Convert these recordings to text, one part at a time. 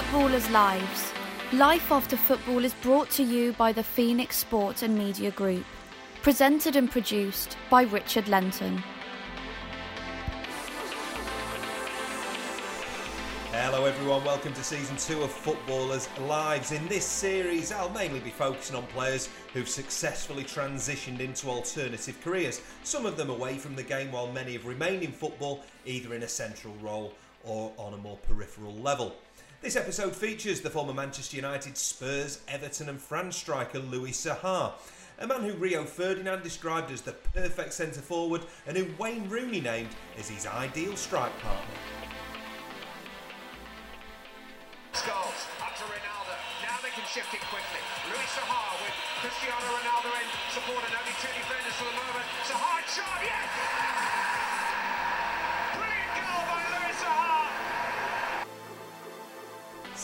Footballers' Lives. Life after football is brought to you by the Phoenix Sport and Media Group. Presented and produced by Richard Lenton. Hello, everyone. Welcome to season two of Footballers' Lives. In this series, I'll mainly be focusing on players who've successfully transitioned into alternative careers. Some of them away from the game, while many have remained in football, either in a central role or on a more peripheral level. This episode features the former Manchester United, Spurs, Everton, and France striker Louis Saha. A man who Rio Ferdinand described as the perfect centre forward and who Wayne Rooney named as his ideal strike partner. Scholes up to Ronaldo. Now they can shift it quickly. Louis Saha with Cristiano Ronaldo in support and only two defenders for the moment. Saha shot, yes!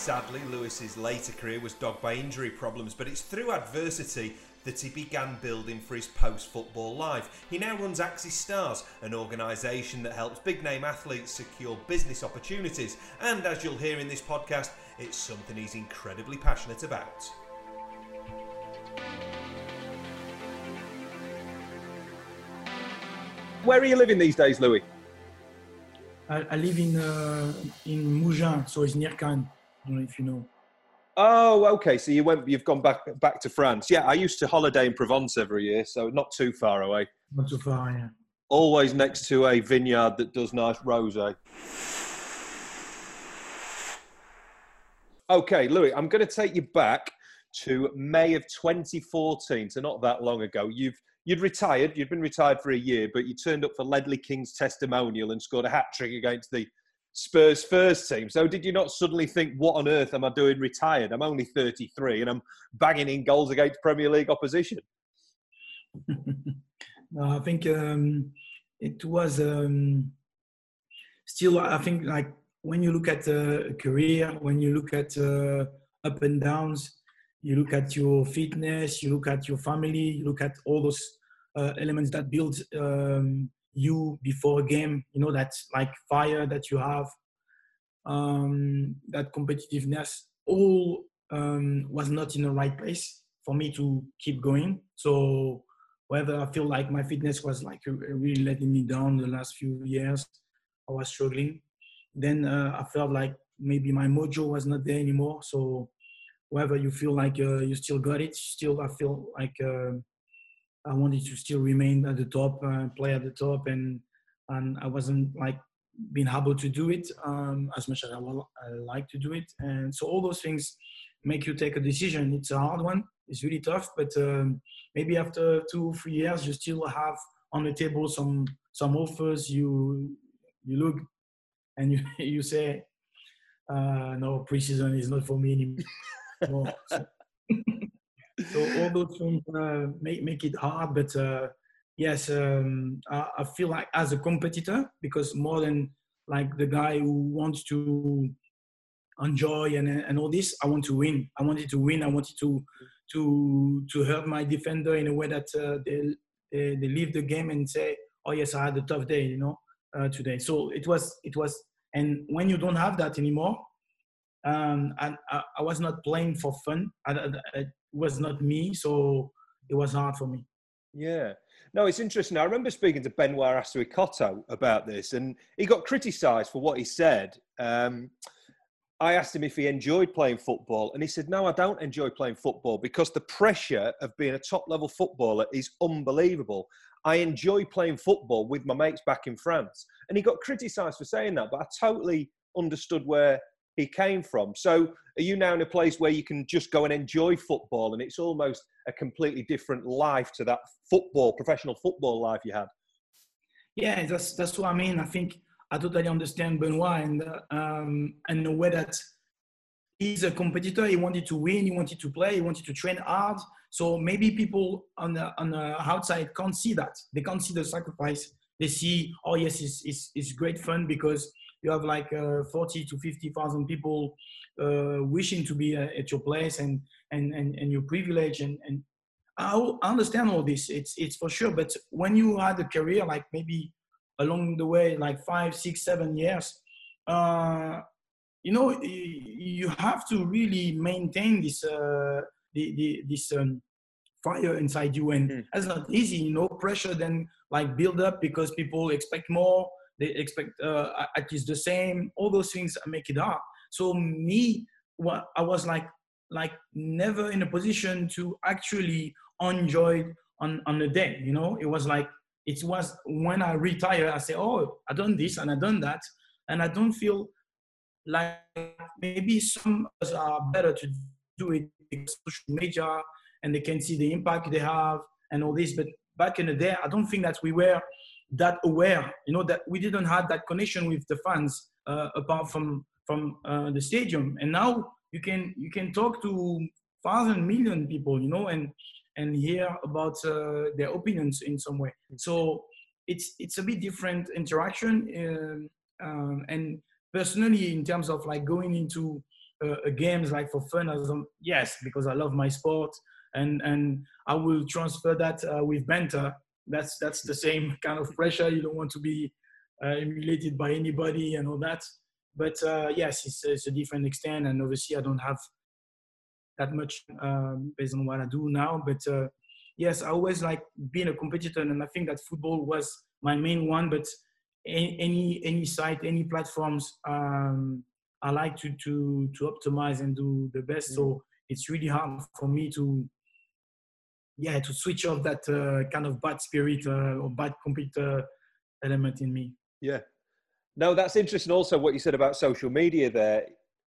Sadly, Louis's later career was dogged by injury problems, but it's through adversity that he began building for his post football life. He now runs Axis Stars, an organisation that helps big name athletes secure business opportunities, and as you'll hear in this podcast, it's something he's incredibly passionate about. Where are you living these days, Louis? I, I live in uh, in Mougins, so it's near Cannes. I don't know if you know. Oh, okay. So you went, you've gone back back to France. Yeah, I used to holiday in Provence every year, so not too far away. Not too far, yeah. Always next to a vineyard that does nice rosé. Okay, Louis, I'm going to take you back to May of 2014, so not that long ago. You've you'd retired, you'd been retired for a year, but you turned up for Ledley King's testimonial and scored a hat trick against the Spurs first team. So did you not suddenly think, what on earth am I doing retired? I'm only 33 and I'm banging in goals against Premier League opposition. no, I think um, it was um, still, I think, like when you look at a career, when you look at uh, up and downs, you look at your fitness, you look at your family, you look at all those uh, elements that build um, you before a game, you know, that like fire that you have, um, that competitiveness, all um, was not in the right place for me to keep going. So whether I feel like my fitness was like really letting me down the last few years, I was struggling. Then uh, I felt like maybe my mojo was not there anymore. So whether you feel like uh, you still got it, still I feel like uh, I wanted to still remain at the top, uh, play at the top, and and I wasn't like being able to do it um, as much as I, will, I like to do it. And so all those things make you take a decision. It's a hard one. It's really tough, but um, maybe after two, or three years, you still have on the table some some offers. You you look and you you say, uh, no, preseason is not for me anymore. so, so all those things uh, make make it hard, but uh, yes, um, I, I, feel like as a competitor because more than like the guy who wants to enjoy and and all this, I want to win. I wanted to win. I wanted to to to hurt my defender in a way that uh, they, they, they leave the game and say, oh yes, I had a tough day, you know, uh, today. So it was it was, and when you don't have that anymore. Um, and I, I, was not playing for fun. I, I, was not me, so it was hard for me. Yeah. No, it's interesting. I remember speaking to Benoit Assou-Ekotto about this, and he got criticised for what he said. Um, I asked him if he enjoyed playing football, and he said, No, I don't enjoy playing football because the pressure of being a top level footballer is unbelievable. I enjoy playing football with my mates back in France. And he got criticised for saying that, but I totally understood where he came from. So are you now in a place where you can just go and enjoy football and it's almost a completely different life to that football, professional football life you had? Yeah, that's that's what I mean. I think I totally understand Benoit and um, and the way that he's a competitor. He wanted to win. He wanted to play. He wanted to train hard. So maybe people on the on the outside can't see that. They can't see the sacrifice. They see, oh yes, it's it's, it's great fun because you have like uh, 40 to 50,000 people uh, wishing to be uh, at your place and, and, and, and your privilege. And, and I understand all this, it's, it's for sure. But when you had a career, like maybe along the way, like five, six, seven years, uh, you know, you have to really maintain this uh, the, the, this um, fire inside you, and mm. that's not easy. You know, pressure then like build up because people expect more. They expect uh, at least the same. All those things make it hard. So me, what I was like like never in a position to actually enjoy on on the day. You know, it was like it was when I retire, I say, oh, I done this and I done that, and I don't feel like maybe some of us are better to do it because social media and they can see the impact they have and all this. But back in the day, I don't think that we were that aware. You know that we didn't have that connection with the fans uh, apart from from uh, the stadium. And now you can you can talk to thousand million people. You know and and hear about uh, their opinions in some way. So it's it's a bit different interaction. Um, um, and personally, in terms of like going into uh, games like for fun, as yes, because I love my sport, and and I will transfer that uh, with banter. That's that's the same kind of pressure. You don't want to be uh, emulated by anybody and all that. But uh, yes, it's, it's a different extent, and obviously I don't have that much um, based on what I do now. But uh, yes, I always like being a competitor, and I think that football was my main one. But any any site, any platforms, um, I like to to to optimize and do the best. So mm. it's really hard for me to yeah to switch off that uh, kind of bad spirit uh, or bad competitor element in me. Yeah. No, that's interesting. Also, what you said about social media there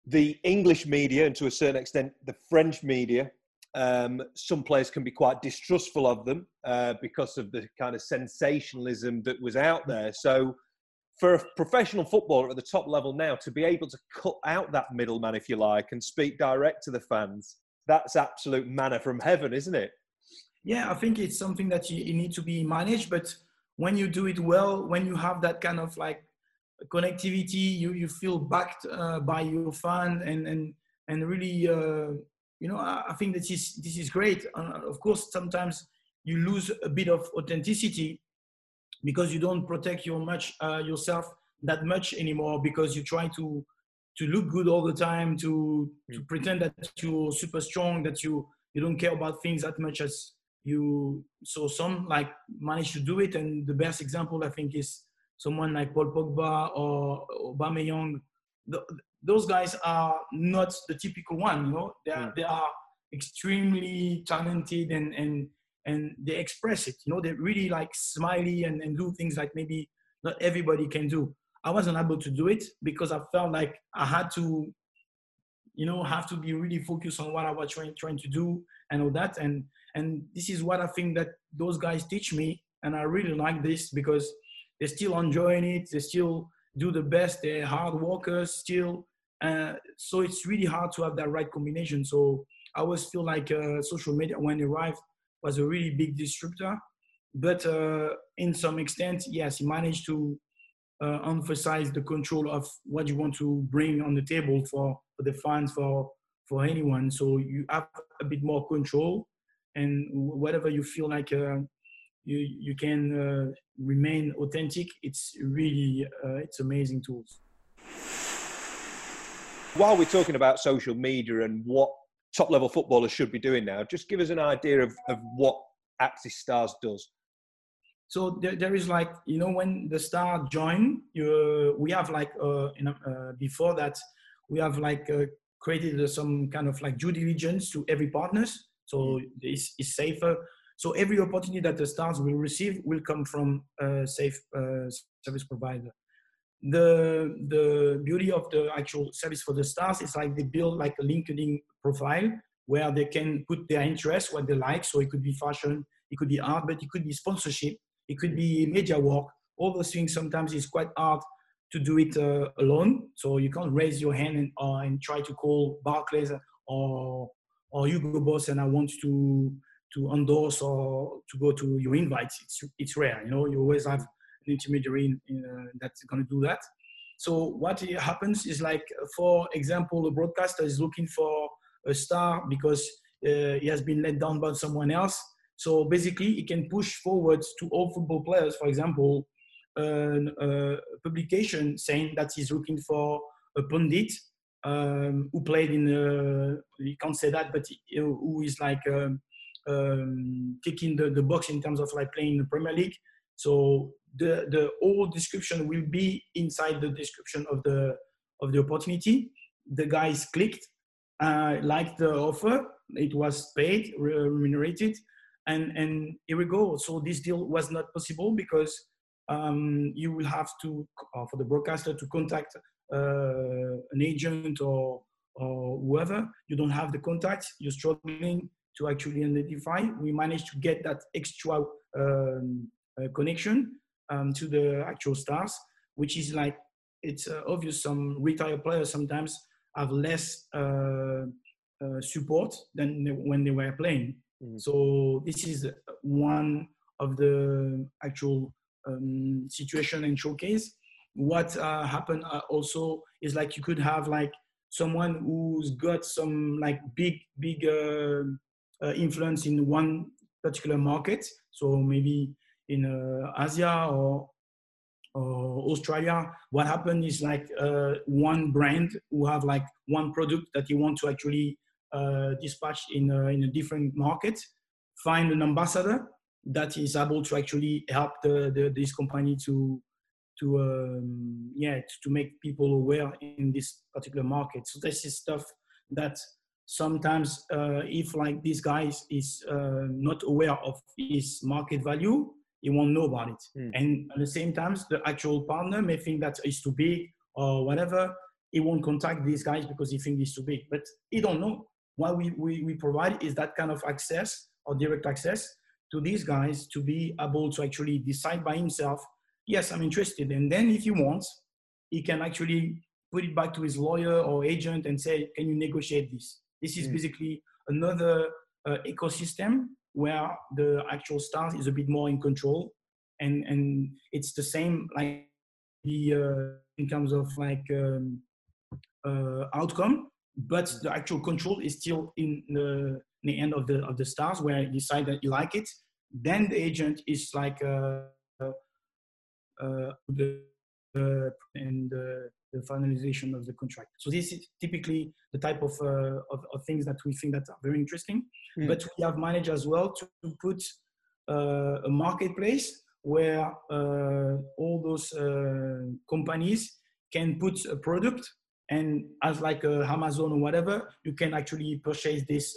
the English media and to a certain extent the French media, um, some players can be quite distrustful of them uh, because of the kind of sensationalism that was out there. So, for a professional footballer at the top level now to be able to cut out that middleman, if you like, and speak direct to the fans, that's absolute manna from heaven, isn't it? Yeah, I think it's something that you, you need to be managed, but when you do it well, when you have that kind of like connectivity you you feel backed uh, by your fan and and and really uh, you know I, I, think that this this is great uh, of course sometimes you lose a bit of authenticity because you don't protect your much uh, yourself that much anymore because you try to to look good all the time to to mm. pretend that you're super strong that you you don't care about things that much as you so some like manage to do it and the best example i think is someone like Paul Pogba or Aubameyang, those guys are not the typical one. You know, they are, mm. they are extremely talented and and and they express it. You know, they really like smiley and, and do things like maybe not everybody can do. I wasn't able to do it because I felt like I had to, you know, have to be really focused on what I was trying trying to do and all that. And and this is what I think that those guys teach me, and I really like this because they're still enjoying it. They still do the best. They're hard workers still. Uh, so it's really hard to have that right combination. So I always feel like uh, social media, when it arrived, was a really big disruptor. But uh, in some extent, yes, he managed to uh, emphasize the control of what you want to bring on the table for, for the fans, for for anyone. So you have a bit more control, and whatever you feel like uh, you you can uh, remain authentic it's really uh, it's amazing tools. While we're talking about social media and what top level footballers should be doing now just give us an idea of, of what axis stars does. So there, there is like you know when the star join you we have like uh, in, uh, before that we have like uh, created some kind of like due diligence to every partners so it's, it's safer so every opportunity that the stars will receive will come from a safe uh, service provider. The, the beauty of the actual service for the stars is like they build like a LinkedIn profile where they can put their interests, what they like. So it could be fashion, it could be art, but it could be sponsorship, it could be media work. All those things sometimes is quite hard to do it uh, alone. So you can't raise your hand and, uh, and try to call Barclays or or Hugo Boss and I want to to endorse or to go to your invites. It's, it's rare, you know, you always have an intermediary in, in, uh, that's going to do that. So what happens is like, for example, a broadcaster is looking for a star because uh, he has been let down by someone else. So basically, he can push forward to all football players, for example, a publication saying that he's looking for a pundit um, who played in uh, you can't say that, but who is like um, um, ticking the, the box in terms of like playing in the Premier League. So the the whole description will be inside the description of the of the opportunity. The guys clicked, uh, liked the offer. It was paid, remunerated, and and here we go. So this deal was not possible because um, you will have to uh, for the broadcaster to contact an agent or or whoever. You don't have the contacts. You're struggling to actually identify. We managed to get that extra um, uh, connection um, to the actual stars, which is like it's uh, obvious. Some retired players sometimes have less uh, uh, support than when they were playing. Mm-hmm. So this is one of the actual um, situation and showcase. What uh, happened uh, also is like you could have like someone who's got some like big big uh, uh influence in one particular market. So maybe in uh, Asia or or Australia, what happened is like uh, one brand who have like one product that you want to actually dispatch in in a different market, find an ambassador that is able to actually help the, the this company to to um, yeah to make people aware in this particular market. So this is stuff that sometimes uh, if like this guy is uh, not aware of his market value he won't know about it. Mm. and at the same time the actual partner may think that it's too big or whatever. He won't contact these guys because he thinks it's too big. But he don't know. What we, we, we provide is that kind of access or direct access to these guys to be able to actually decide by himself, yes, I'm interested. And then if he wants, he can actually put it back to his lawyer or agent and say, can you negotiate this? This is mm. basically another uh, ecosystem where the actual star is a bit more in control. And, and it's the same like the, uh, in terms of like um, uh, outcome, but the actual control is still in the, in the end of the, of the stars where you decide that you like it then the agent is like uh, the uh, and the, the, finalization of the contract. So this is typically the type of, uh, of, of, things that we think that are very interesting. Mm. But we have managed as well to put uh, a marketplace where uh, all those companies can put a product and as like Amazon or whatever, you can actually purchase this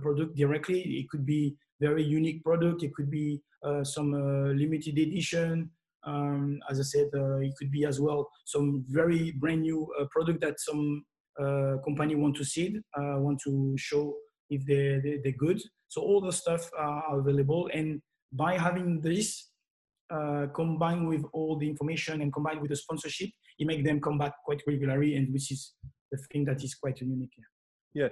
product directly. It could be very unique product. It could be uh, some uh, limited edition. Um, as I said, uh, it could be as well some very brand new product that some company want to see, want to show if they, they, they're good. So all the stuff are available. And by having this uh, combined with all the information and combined with the sponsorship, it make them come back quite regularly, and which is the thing that is quite unique. Yeah.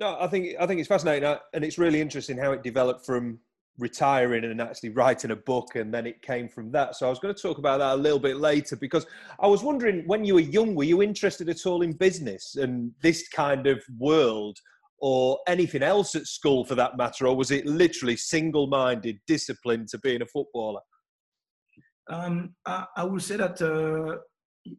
No, I think I think it's fascinating, uh, and it's really interesting how it developed from retiring and actually writing a book, and then it came from that. So I was going to talk about that a little bit later because I was wondering when you were young, were you interested at all in business and this kind of world, or anything else at school for that matter, or was it literally single-minded discipline to being a footballer? Um, I, I would say that. Uh,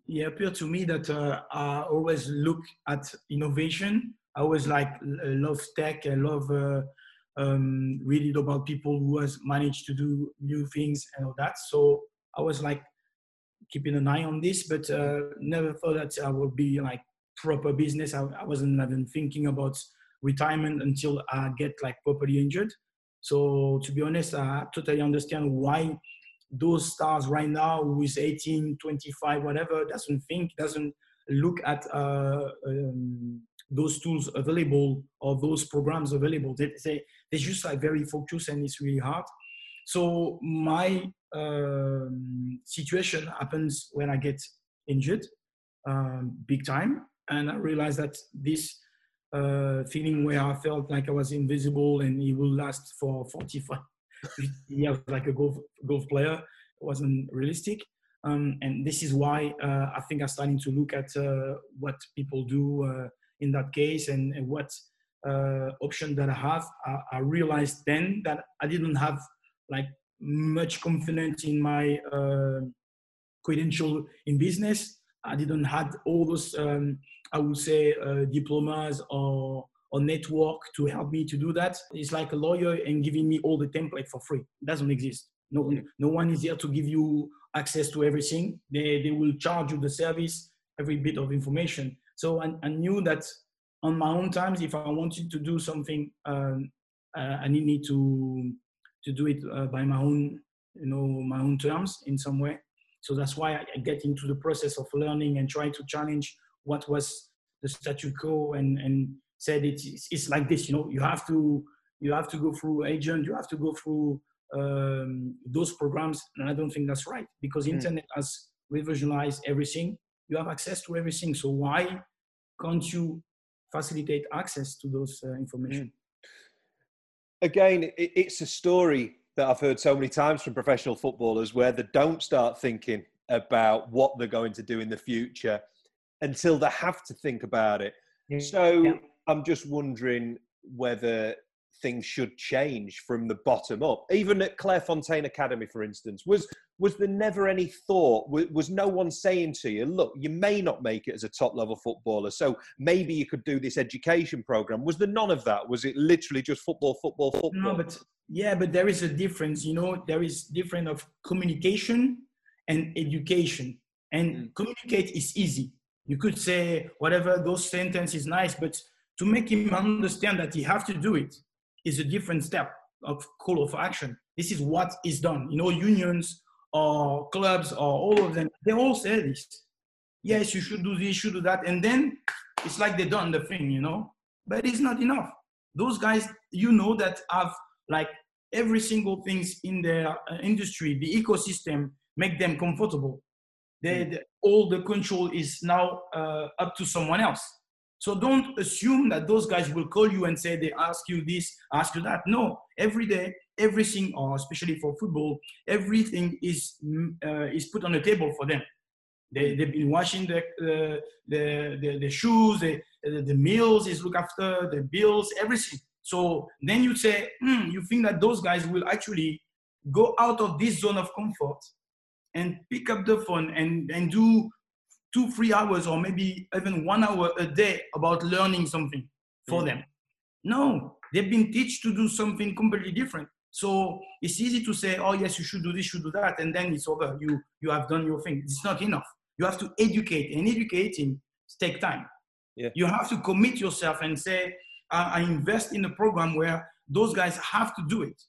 it appeared to me that uh, I always look at innovation I always like love tech. I love uh, um, reading about people who has managed to do new things and all that. So I was like keeping an eye on this, but uh, never thought that I would be like proper business. I, I, wasn't even thinking about retirement until I get like properly injured. So to be honest, I totally understand why those stars right now who is 18, 25, whatever, doesn't think, doesn't look at uh, um, those tools available or those programs available. They, they, they're just like very focused and it's really hard. So my um, situation happens when I get injured um, big time. And I realized that this uh, feeling where I felt like I was invisible and it will last for 45 years like a golf, golf player wasn't realistic. Um, and this is why uh, I think I'm starting to look at uh, what people do uh, in that case and, and what uh, option that I have. I, I, realized then that I didn't have like much confidence in my uh, credential in business. I didn't had all those um, I would say, uh, diplomas or or network to help me to do that. It's like a lawyer and giving me all the template for free. It doesn't exist. No, no one is here to give you access to everything. They, they will charge you the service, every bit of information. So I, I knew that on my own times, if I wanted to do something, um, uh, I need to to do it uh, by my own, you know, my own terms in some way. So that's why I get into the process of learning and try to challenge what was the statu quo and and said it's it's like this. You know, you have to you have to go through agent, you have to go through um, those programs, and I don't think that's right because mm. internet has revisionized everything. You have access to everything, so why can't you facilitate access to those uh, information? Mm. Again, it's a story that I've heard so many times from professional footballers where they don't start thinking about what they're going to do in the future until they have to think about it. So yeah. I'm just wondering whether things should change from the bottom up. Even at Clairefontaine Academy, for instance, was was there never any thought? Was, no one saying to you, "Look, you may not make it as a top level footballer, so maybe you could do this education program"? Was there none of that? Was it literally just football, football, football? No, but yeah, but there is a difference. You know, there is different of communication and education. And mm. communicate is easy. You could say whatever those sentences is nice, but to make him understand that he have to do it is a different step of call of action. This is what is done. You know, unions or clubs or all of them, they all say this. Yes, you should do this, you should do that. And then it's like they done the thing, you know? But it's not enough. Those guys, you know, that have like every single things in their uh, industry, the ecosystem, make them comfortable. They, the, all the control is now uh, up to someone else. So don't assume that those guys will call you and say they ask you this, ask you that. No, every day, everything, or especially for football, everything is mm, uh, is put on the table for them. They they've been washing the uh, the, the, the shoes, the the meals is look after the bills, everything. So then you say, hmm, you think that those guys will actually go out of this zone of comfort and pick up the phone and, and do two, three hours or maybe even one hour a day about learning something for mm. them. No, they've been taught to do something completely different. So it's easy to say, oh yes, you should do this, you should do that, and then it's over. You you have done your thing. It's not enough. You have to educate, and educating take time. Yeah. You have to commit yourself and say, I, I invest in a program where those guys have to do it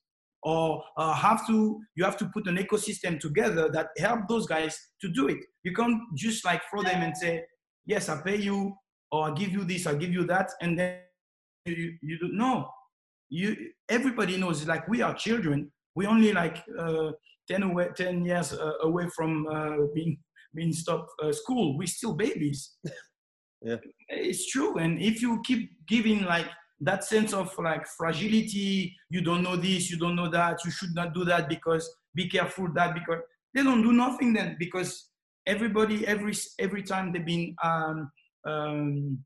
or uh, have to you have to put an ecosystem together that help those guys to do it. You can't just like throw them and say yes i pay you or i give you this i give you that and then you, you do no. You everybody knows like we are children. We only like uh, 10 away 10 years uh, away from uh, being being stopped uh, school. We still babies. Yeah. It's true. And if you keep giving like that sense of like fragility you don't know this you don't know that you should not do that because be careful that because they don't do nothing then because everybody every every time they've been um, um,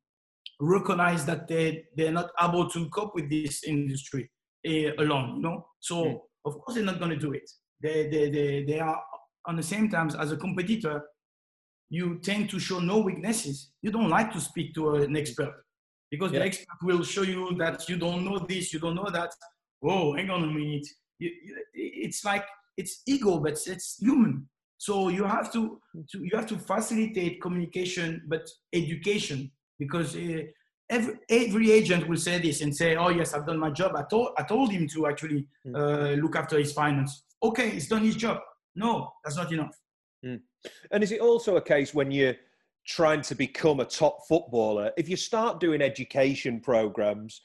recognized that they they're not able to cope with this industry uh, alone you know? So mm. of course they're not going to do it. They, they they they are on the same times as a competitor you tend to show no weaknesses. You don't like to speak to an expert because yeah. the expert will show you that you don't know this, you don't know that. Oh, hang on a minute. You, it's like it's ego, but it's human. So you have to, to you have to facilitate communication, but education because uh, every every agent will say this and say, "Oh yes, I've done my job. I told I told him to actually mm. uh, look after his finance. Okay, he's done his job. No, that's not enough." Mm. And is it also a case when you trying to become a top footballer, if you start doing education programs,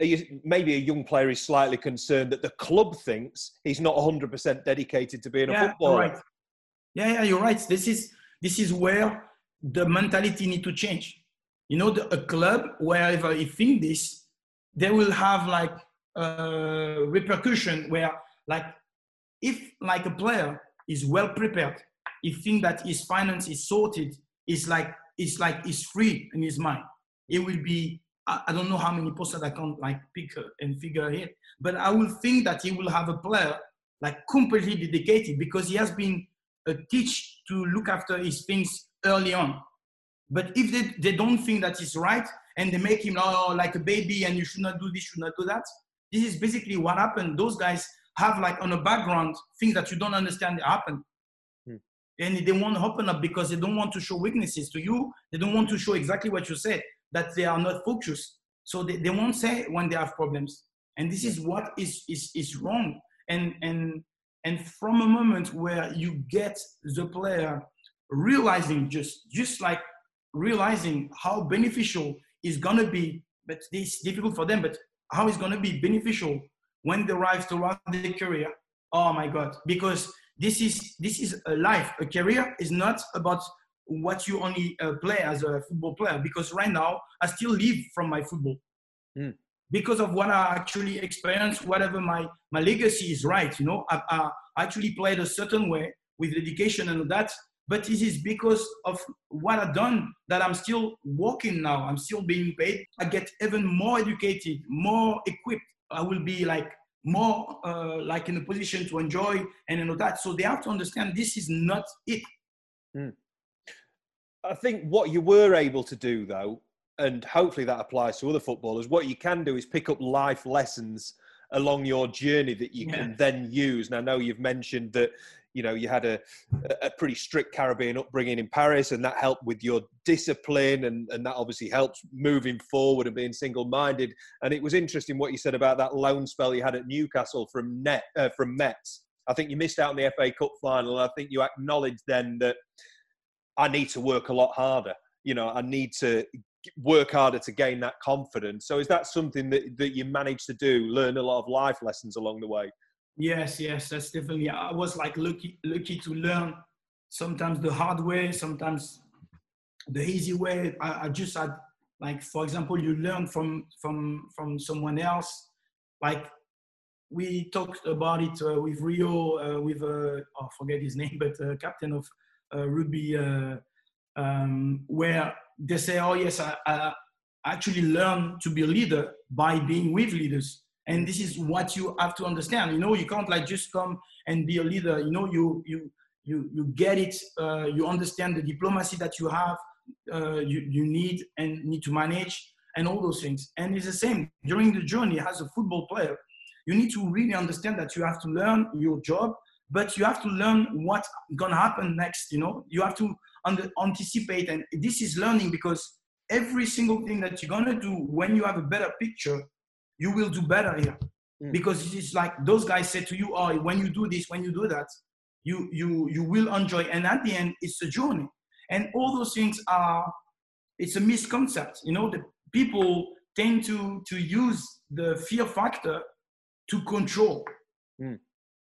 you, maybe a young player is slightly concerned that the club thinks he's not 100% dedicated to being yeah, a footballer. Right. Yeah, yeah, you're right. This is this is where the mentality need to change. You know, the, a club wherever you think this, they will have like a repercussion where like if like a player is well prepared, he think that his finance is sorted, it's like it's like it's free in his mind. It will be I, don't know how many posters I can like pick and figure it, but I will think that he will have a player like completely dedicated because he has been uh, teach to look after his things early on. But if they, they don't think that is right and they make him oh, like a baby and you should not do this, should not do that, this is basically what happened. Those guys have like on the background things that you don't understand happen. And they won't open up because they don't want to show weaknesses to you. They don't want to show exactly what you said, that they are not focused. So they, they won't say when they have problems. And this is what is, is, is wrong. And, and, and from a moment where you get the player realizing just, just like realizing how beneficial is going to be, but it's difficult for them, but how it's going to be beneficial when they arrive throughout their career. Oh my God, because this is, this is a life. A career is not about what you only uh, play as a football player, because right now I still live from my football. Mm. Because of what I actually experienced, whatever my, my legacy is right, you know, I, I actually played a certain way with dedication and that but this is because of what I've done that I'm still working now. I'm still being paid. I get even more educated, more equipped. I will be like more uh, like in a position to enjoy and you know that. So they have to understand this is not it. Mm. I think what you were able to do though, and hopefully that applies to other footballers, what you can do is pick up life lessons along your journey that you yeah. can then use. And I know you've mentioned that you know you had a, a pretty strict Caribbean upbringing in Paris, and that helped with your discipline, and, and that obviously helps moving forward and being single-minded. And it was interesting what you said about that loan spell you had at Newcastle from net uh, from Metz. I think you missed out on the FA Cup final. I think you acknowledged then that I need to work a lot harder. You know, I need to work harder to gain that confidence. So is that something that, that you managed to do, learn a lot of life lessons along the way? Yes, yes, that's definitely. I was like lucky, lucky to learn sometimes the hard way, sometimes the easy way. I, I just had like, for example, you learn from from from someone else. Like we talked about it uh, with Rio, uh, with uh, oh, I forget his name, but uh, captain of uh, rugby, uh, um, where they say, "Oh yes, I, I actually learned to be a leader by being with leaders." And this is what you have to understand. You know you can't like just come and be a leader. You know you you you you get it uh, you understand the diplomacy that you have uh, you, you need and need to manage and all those things. And it's the same. During the journey as a football player you need to really understand that you have to learn your job but you have to learn what's gonna happen next you know? You have to under, anticipate and this is learning because every single thing that you're gonna do when you have a better picture you will do better here. Mm. Because it's like those guys said to you, oh, when you do this, when you do that, you you you will enjoy. And at the end, it's a journey. And all those things are it's a misconception. You know, the people tend to to use the fear factor to control. Mm.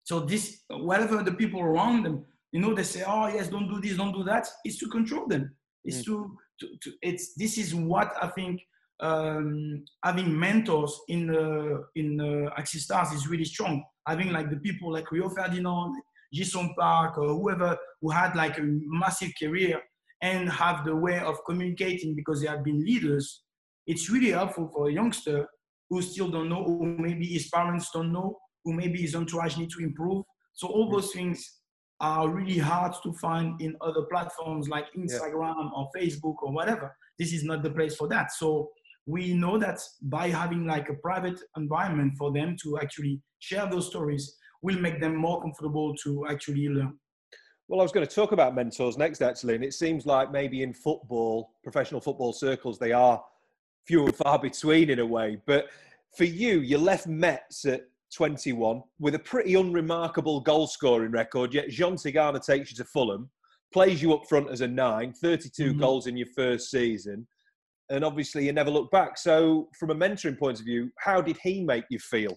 So this whatever the people around them, you know, they say, oh yes, don't do this, don't do that. It's to control them. It's mm. to, to, to it's this is what I think um, having mentors in uh, in uh, Axis Stars is really strong. Having like the people like Rio Ferdinand, Ji-sung Park, or whoever who had like a massive career and have the way of communicating because they have been leaders. It's really helpful for a youngster who still don't know, who maybe his parents don't know, who maybe his entourage need to improve. So all those things are really hard to find in other platforms like Instagram yeah. or Facebook or whatever. This is not the place for that. So we know that by having like a private environment for them to actually share those stories will make them more comfortable to actually learn. Well, I was going to talk about mentors next, actually, and it seems like maybe in football, professional football circles, they are few and far between in a way. But for you, you left Metz at 21 with a pretty unremarkable goal scoring record, yet Jean Tigana takes you to Fulham, plays you up front as a nine, 32 mm-hmm. goals in your first season and obviously you never look back. So, from a mentoring point of view, how did he make you feel?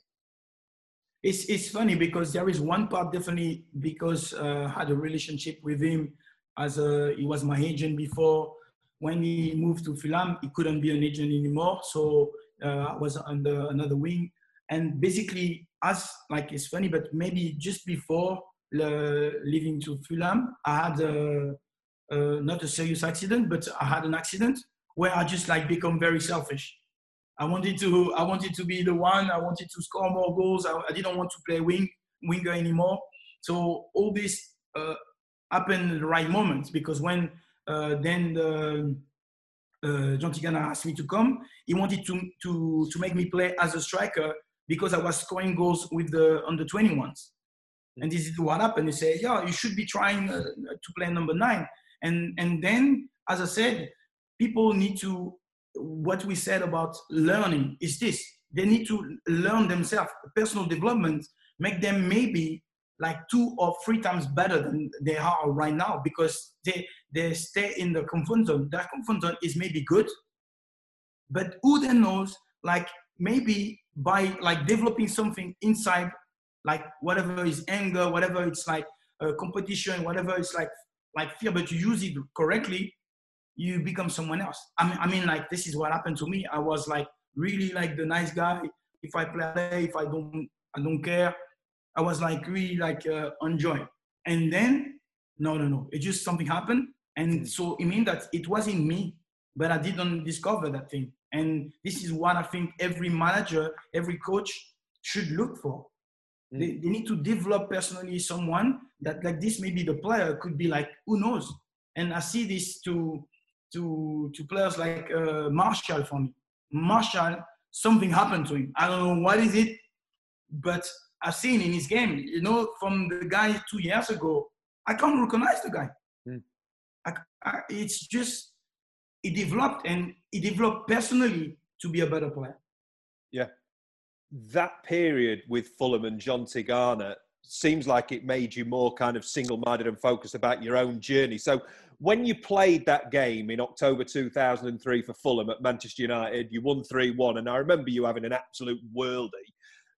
It's it's funny because there is one part definitely because uh, I had a relationship with him as a he was my agent before. When he moved to Fulham, he couldn't be an agent anymore, so uh, I was under another wing. And basically, as like it's funny, but maybe just before uh, leaving to Fulham, I had a, not a serious accident, but I had an accident where I just like become very selfish. I wanted to I wanted to be the one. I wanted to score more goals. I, I didn't want to play wing winger anymore. So all this uh, happened in the right moments because when uh, then the, uh, Jean Tigana asked me to come. He wanted to, to, to make me play as a striker because I was scoring goals with the under 21s. And this is what happened. He said, yeah, you should be trying uh, to play number nine. And, and then, as I said, people need to, what we said about learning is this. They need to learn themselves, personal development, make them maybe like two or three times better than they are right now because they, they stay in the comfort zone. That comfort zone is maybe good, but who then knows, like maybe by like developing something inside like whatever is anger, whatever it's like a competition, whatever it's like like fear, but you use it correctly, you become someone else. I mean, I mean, like this is what happened to me. I was like really like the nice guy. If I play, if I don't, I don't care. I was like really like uh, enjoy. And then no, no, no. It just something happened, and so it means that it was in me, but I didn't discover that thing. And this is what I think every manager, every coach should look for. Mm. They, they need to develop personally someone that like this maybe the player could be like who knows and i see this to to to players like uh, Martial for me. Martial, something happened to him. I don't know what is it but i've seen in his game you know from the guy two years ago i can't recognize the guy. Mm. I, I, it's just he developed and he developed personally to be a better player. Yeah. That period with Fulham and Jean Tigana seems like it made you more kind of single-minded and focused about your own journey. So when you played that game in October 2003 for Fulham at Manchester United, you won 3-1 and I remember you having an absolute worldie.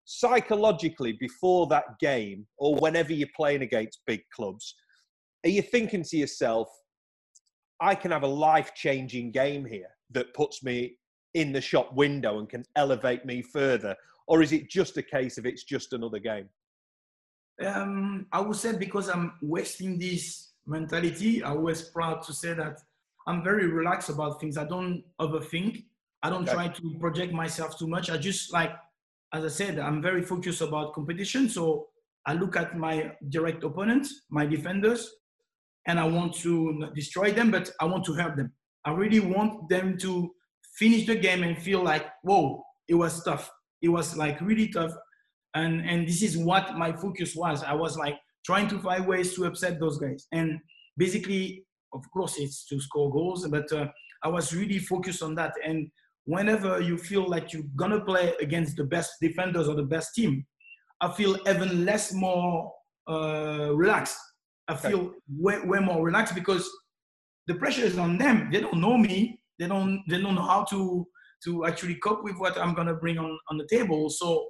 Psychologically before that game or whenever you're playing against big clubs, are you thinking to yourself, I can have a life-changing game here that puts me in the shop window and can elevate me further? or is it just a case of it's just another game? Um, I would say because I'm wasting this mentality, I was proud to say that I'm very relaxed about things. I don't overthink. I don't okay. try to project myself too much. I just like, as I said, I'm very focused about competition. So I look at my direct opponents, my defenders, and I want to destroy them, but I want to help them. I really want them to finish the game and feel like, whoa, it was tough it was like really tough and and this is what my focus was. I was like trying to find ways to upset those guys. And basically of course it's to score goals but uh, i was really focused on that. And whenever you feel like you're gonna play against the best defenders or the best team i feel even less more uh, relaxed. I feel okay. way, way more relaxed because the pressure is on them. They don't know me. They don't they don't know how to to actually cope with what I'm gonna bring on, on the table. So,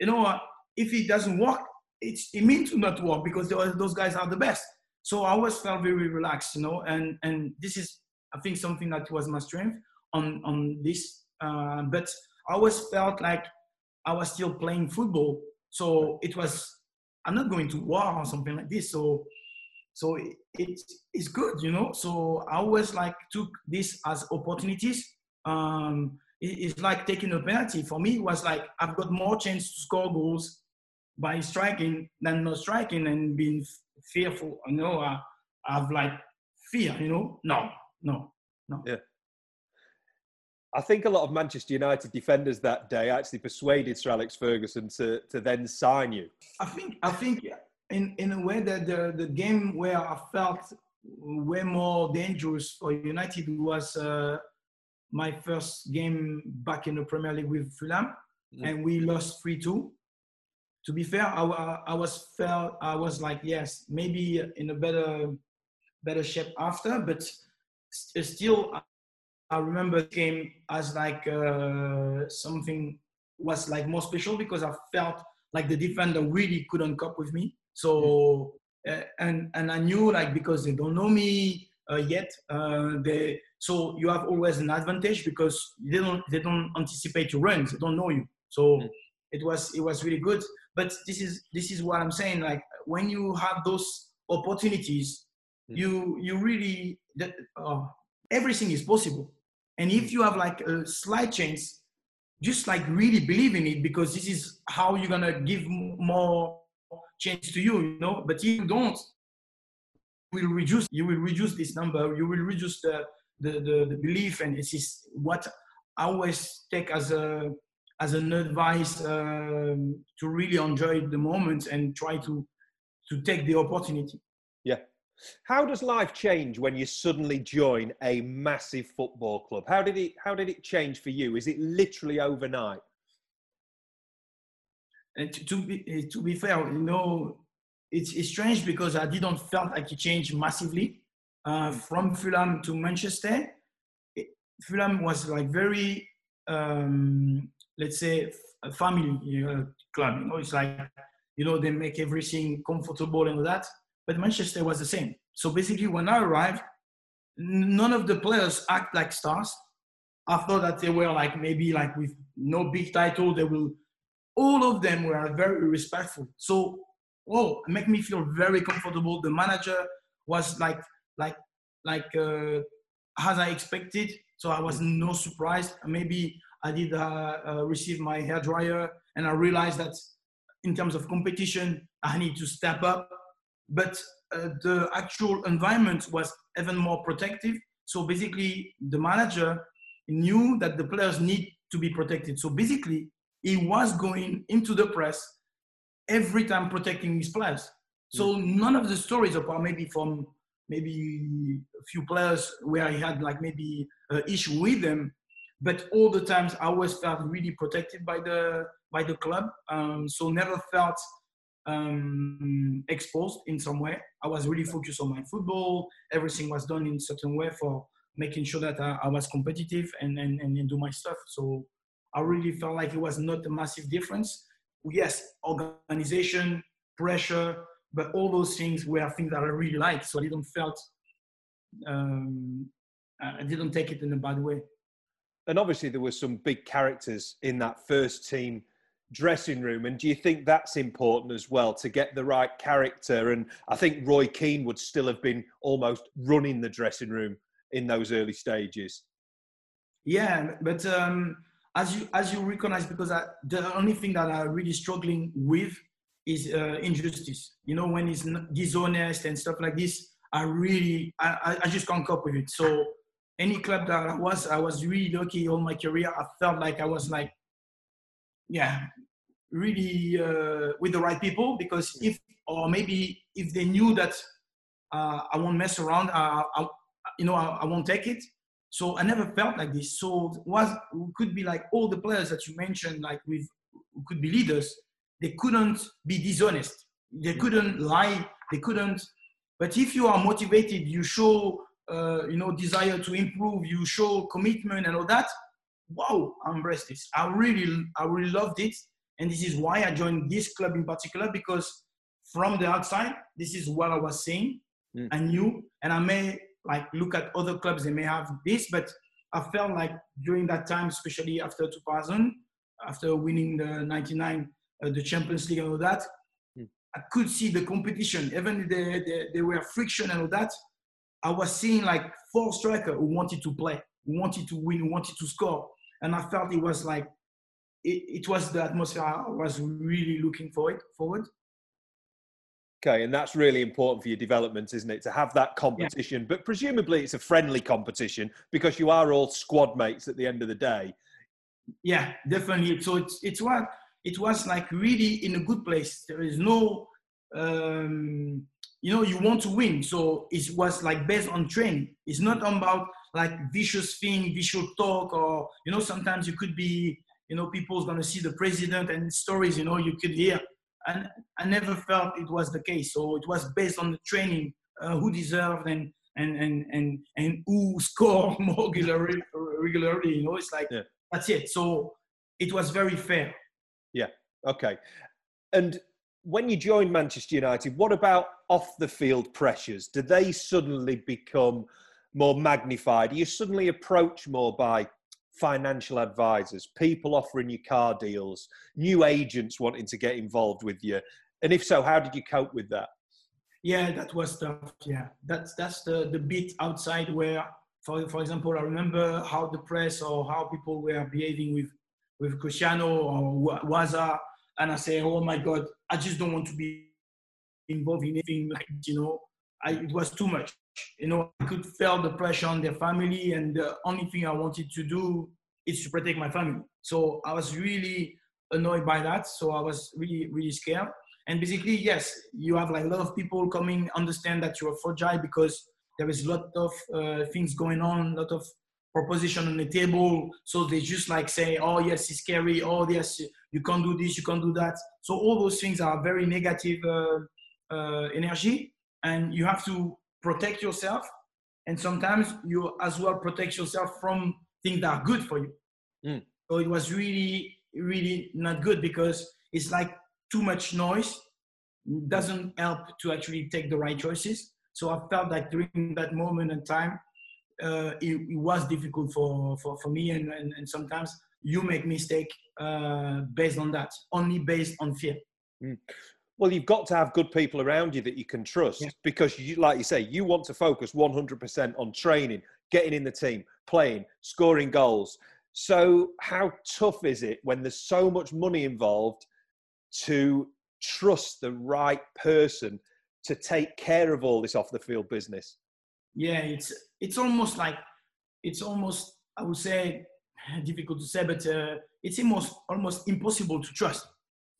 you know, what? if it doesn't work, it's it means to not work because those guys are the best. So I always felt very relaxed, you know, and and this is I think something that was my strength on on this. Uh, but I always felt like I was still playing football, so it was I'm not going to war or something like this. So so it, it, it's good, you know. So I always like took this as opportunities um, it's like taking a penalty. For me, it was like I've got more chance to score goals by striking than not striking and being fearful. You know, I, I've like fear. You know, no, no, no. Yeah. I think a lot of Manchester United defenders that day actually persuaded Sir Alex Ferguson to, to then sign you. I think I think in, in a way that the, the game where I felt way more dangerous for United was uh, my first game back in the Premier League with Fulham, mm. and we lost three two. To be fair, I, I was felt I was like yes, maybe in a better better shape after, but still I remember the game as like uh, something was like more special because I felt like the defender really couldn't cope with me. So uh, and and I knew like because they don't know me uh, yet, uh, they so you have always an advantage because they don't they don't anticipate your runs. They don't know you. So mm. it was it was really good. But this is this is what I'm saying. Like when you have those opportunities, mm. you you really that uh, everything is possible. And if mm. you have like a slight chance, just like really believe in it because this is how you're gonna give more chance to you. You know. But if you don't, will reduce you will reduce this number. You will reduce the the, the, the belief, and this is what I always take as a as an advice um, to really enjoy the moment and try to to take the opportunity. Yeah. How does life change when you suddenly join a massive football club? How did it How did it change for you? Is it literally overnight? And to, to be eh, to be fair, you know, it's, it's strange because I didn't felt like it changed massively uh, from Fulham to Manchester. It, Fulham was like very, um, let's say, a family know, club. You know, it's like you know they make everything comfortable and all that. But Manchester was the same. So basically, when I arrived, none of the players act like stars. I thought that they were like maybe like with no big title, they will. All of them were very respectful. So oh, make me feel very comfortable. The manager was like like like uh, as I expected. So I was no surprised. Maybe I did uh, uh, receive my hair dryer, and I realized that in terms of competition, I need to step up. But uh, the actual environment was even more protective. So basically, the manager knew that the players need to be protected. So basically, he was going into the press every time protecting his players. So mm. none of the stories apart maybe from maybe a few players where he had like maybe an issue with them, but all the times I always felt really protected by the by the club. Um, so never felt um, exposed in some way. I was really focused on my football. Everything was done in certain way for making sure that I, I was competitive and, and, and do my stuff. So I really felt like it was not a massive difference yes, organization, pressure, but all those things were things that I really liked. So I didn't felt, um, I didn't take it in a bad way. And obviously there were some big characters in that first team dressing room. And do you think that's important as well to get the right character? And I think Roy Keane would still have been almost running the dressing room in those early stages. Yeah, but um, as you as you recognize, because I, the only thing that I'm really struggling with is uh, injustice. You know, when it's dishonest and stuff like this, I really I, I just can't cope with it. So any club that I was, I was really lucky all my career. I felt like I was like, yeah, really uh, with the right people because if or maybe if they knew that uh, I won't mess around, I, I you know I, I won't take it so I never felt like this. So was could be like all the players that you mentioned, like with could be leaders. They couldn't be dishonest. They couldn't lie. They couldn't. But if you are motivated, you show uh, you know desire to improve. You show commitment and all that. Wow, I embrace this. I really, I really loved it, and this is why I joined this club in particular because from the outside, this is what I was seeing. Mm. I knew, and I may like look at other clubs they may have this but i felt like during that time especially after 2000 after winning the 99 uh, the champions league and all that mm. i could see the competition. Even there the, there were friction and all that i was seeing like four striker who wanted to play who wanted to win who wanted to score. And i felt it was like it, it was the atmosphere i was really looking for it forward Okay, and that's really important for your development, isn't it? To have that competition, yeah. but presumably it's a friendly competition because you are all squad mates at the end of the day. Yeah, definitely. So it's it's what it was like really in a good place. There is no, um, you know, you want to win. So it was like based on training. It's not about like vicious thing, vicious talk, or you know, sometimes you could be, you know, people's gonna see the president and stories. You know, you could hear and I never felt it was the case. So it was based on the training, uh, who deserved and and and and and who score more regularly. Regularly, you know, it's like yeah. that's it. So it was very fair. Yeah. Okay. And when you joined Manchester United, what about off the field pressures? Did they suddenly become more magnified? Are you suddenly approached more by financial advisors, people offering you car deals, new agents wanting to get involved with you? And if so, how did you cope with that? Yeah, that was tough. Yeah, that's that's the the bit outside where, for for example, I remember how the press or how people were behaving with with Cristiano or Wazza, and I say, oh my God, I just don't want to be involved in anything like you know. I, it was too much. You know, I could feel the pressure on their family, and the only thing I wanted to do is to protect my family. So I was really annoyed by that. So I was really, really scared. And basically, yes, you have like a lot of people coming, understand that you are fragile because there is a lot of uh, things going on, a lot of proposition on the table. So they just like say, oh yes, it's scary. Oh yes, you can't do this, you can't do that. So all those things are very negative uh, uh, energy, and you have to protect yourself. And sometimes you as well protect yourself from things that are good for you. Mm. So it was really, really not good because it's like too much noise doesn't help to actually take the right choices. So I felt like during that moment in time, uh, it, it, was difficult for, for, for me and, and, and sometimes you make mistake uh, based on that, only based on fear. Mm. Well, you've got to have good people around you that you can trust yeah. because, you, like you say, you want to focus 100% on training, getting in the team, playing, scoring goals. So, how tough is it when there's so much money involved to trust the right person to take care of all this off the field business? Yeah, it's it's almost like it's almost I would say difficult to say, but uh, it's almost almost impossible to trust.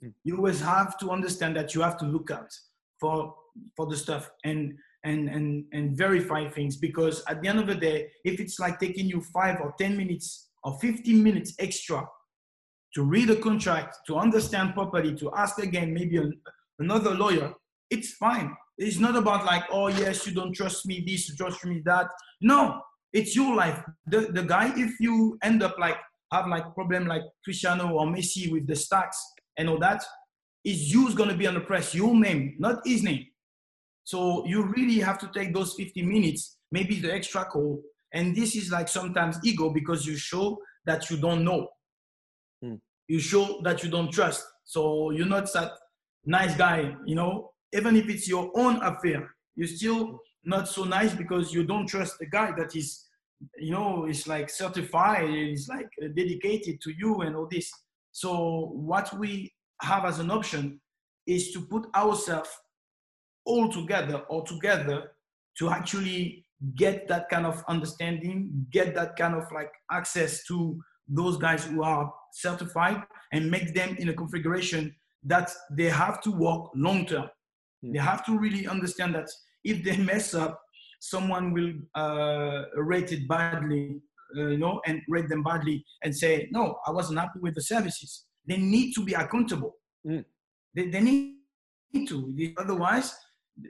Mm. You always have to understand that you have to look out for for the stuff and and and and verify things because at the end of the day, if it's like taking you five or ten minutes or 15 minutes extra to read a contract, to understand properly, to ask again maybe another lawyer, it's fine. It's not about like, oh yes, you don't trust me this, you trust me that. No, it's your life. The the guy, if you end up like have like problem like Cristiano or Messi with the stacks and all that, is you's gonna be on the press, your name, not his name. So you really have to take those 50 minutes, maybe the extra call. And this is like sometimes ego because you show that you don't know mm. you show that you don't trust. So you're not that nice guy, you know, even if it's your own affair, you're still not so nice because you don't trust the guy that is, you know, is like certified, is like dedicated to you and all this. So what we have as an option is to put ourselves all together or together to actually get that kind of understanding, get that kind of like access to those guys who are certified and make them in a configuration that they have to work long term. Mm. They have to really understand that if they mess up, someone will uh, rate it badly, uh, you know, and rate them badly and say, no, I wasn't happy with the services. They need to be accountable. Mm. They, they need to. Otherwise,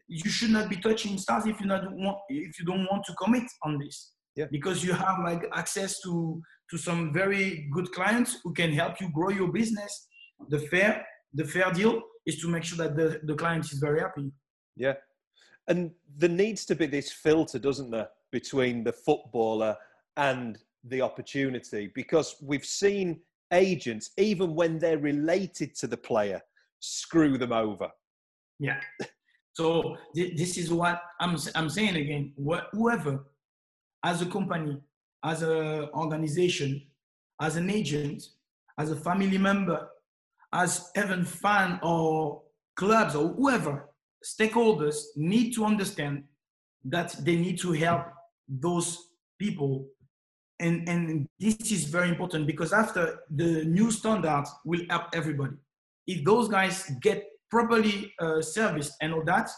you should not be touching stars if you not want if you don't want to commit on this. Yeah. Because you have like access to to some very good clients who can help you grow your business. The fair, the fair deal is to make sure that the, the client is very happy. Yeah. And there needs to be this filter, doesn't there, between the footballer and the opportunity? Because we've seen agents, even when they're related to the player, screw them over. Yeah. So th- this is what I'm, I'm saying again. Wh- whoever, as a company, as an organization, as an agent, as a family member, as even fan or clubs or whoever, stakeholders need to understand that they need to help those people. And, and this is very important because after the new standards will help everybody. If those guys get properly uh, serviced and all that,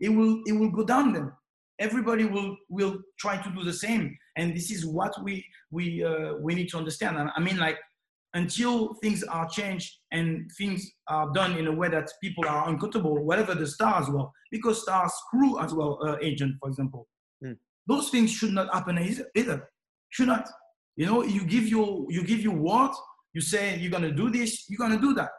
it will it will go down then. Everybody will will try to do the same. And this is what we we uh, we need to understand. I mean like until things are changed and things are done in a way that people are uncomfortable whatever the star as well because stars screw as well uh, agent for example. Mm. those things should not happen either should not you know you give your you give your word you say you're gonna do this you're gonna do that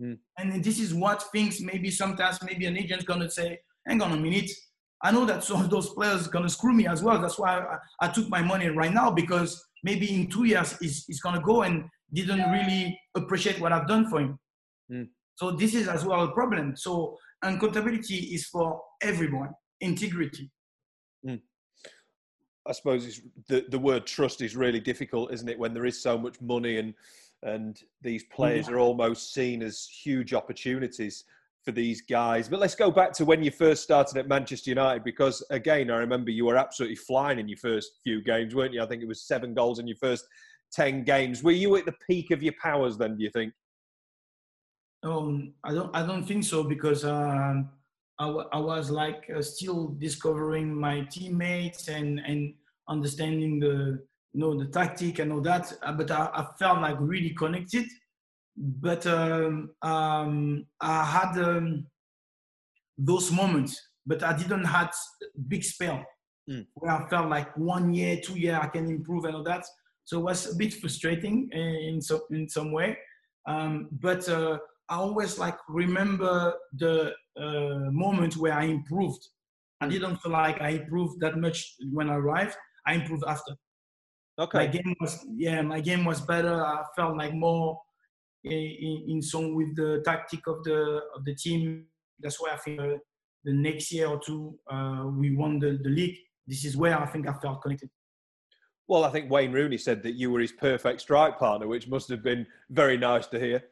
mm. and this is what things maybe sometimes maybe an agent's gonna say hang on a minute I know that some of those players gonna screw me as well. That's why I, I took my money right now because maybe in two years he's, he's gonna go and didn't really appreciate what I've done for him. Mm. So this is as well a problem. So accountability is for everyone. Integrity. Mm. I suppose the the word trust is really difficult, isn't it? When there is so much money and and these players yeah. are almost seen as huge opportunities for these guys. But let's go back to when you first started at Manchester United, because again, I remember you were absolutely flying in your first few games, weren't you? I think it was seven goals in your first 10 games. Were you at the peak of your powers then, do you think? Um, I don't, I don't think so because um, I, w- I was like uh, still discovering my teammates and, and understanding the, you know, the tactic and all that. Uh, but I, I felt like really connected but um, um, I had um, those moments, but I didn't have big spell mm. where I felt like one year, two year I can improve and all that. So it was a bit frustrating in some in some way. Um, but uh, I always like remember the uh, moment where I improved. I didn't feel like I improved that much when I arrived. I improved after. Okay. My game was yeah, my game was better. I felt like more in, in song with the tactic of the of the team. That's why I think uh, the next year or two uh, we won the, the league. This is where I think I felt connected. Well, I think Wayne Rooney said that you were his perfect strike partner, which must have been very nice to hear.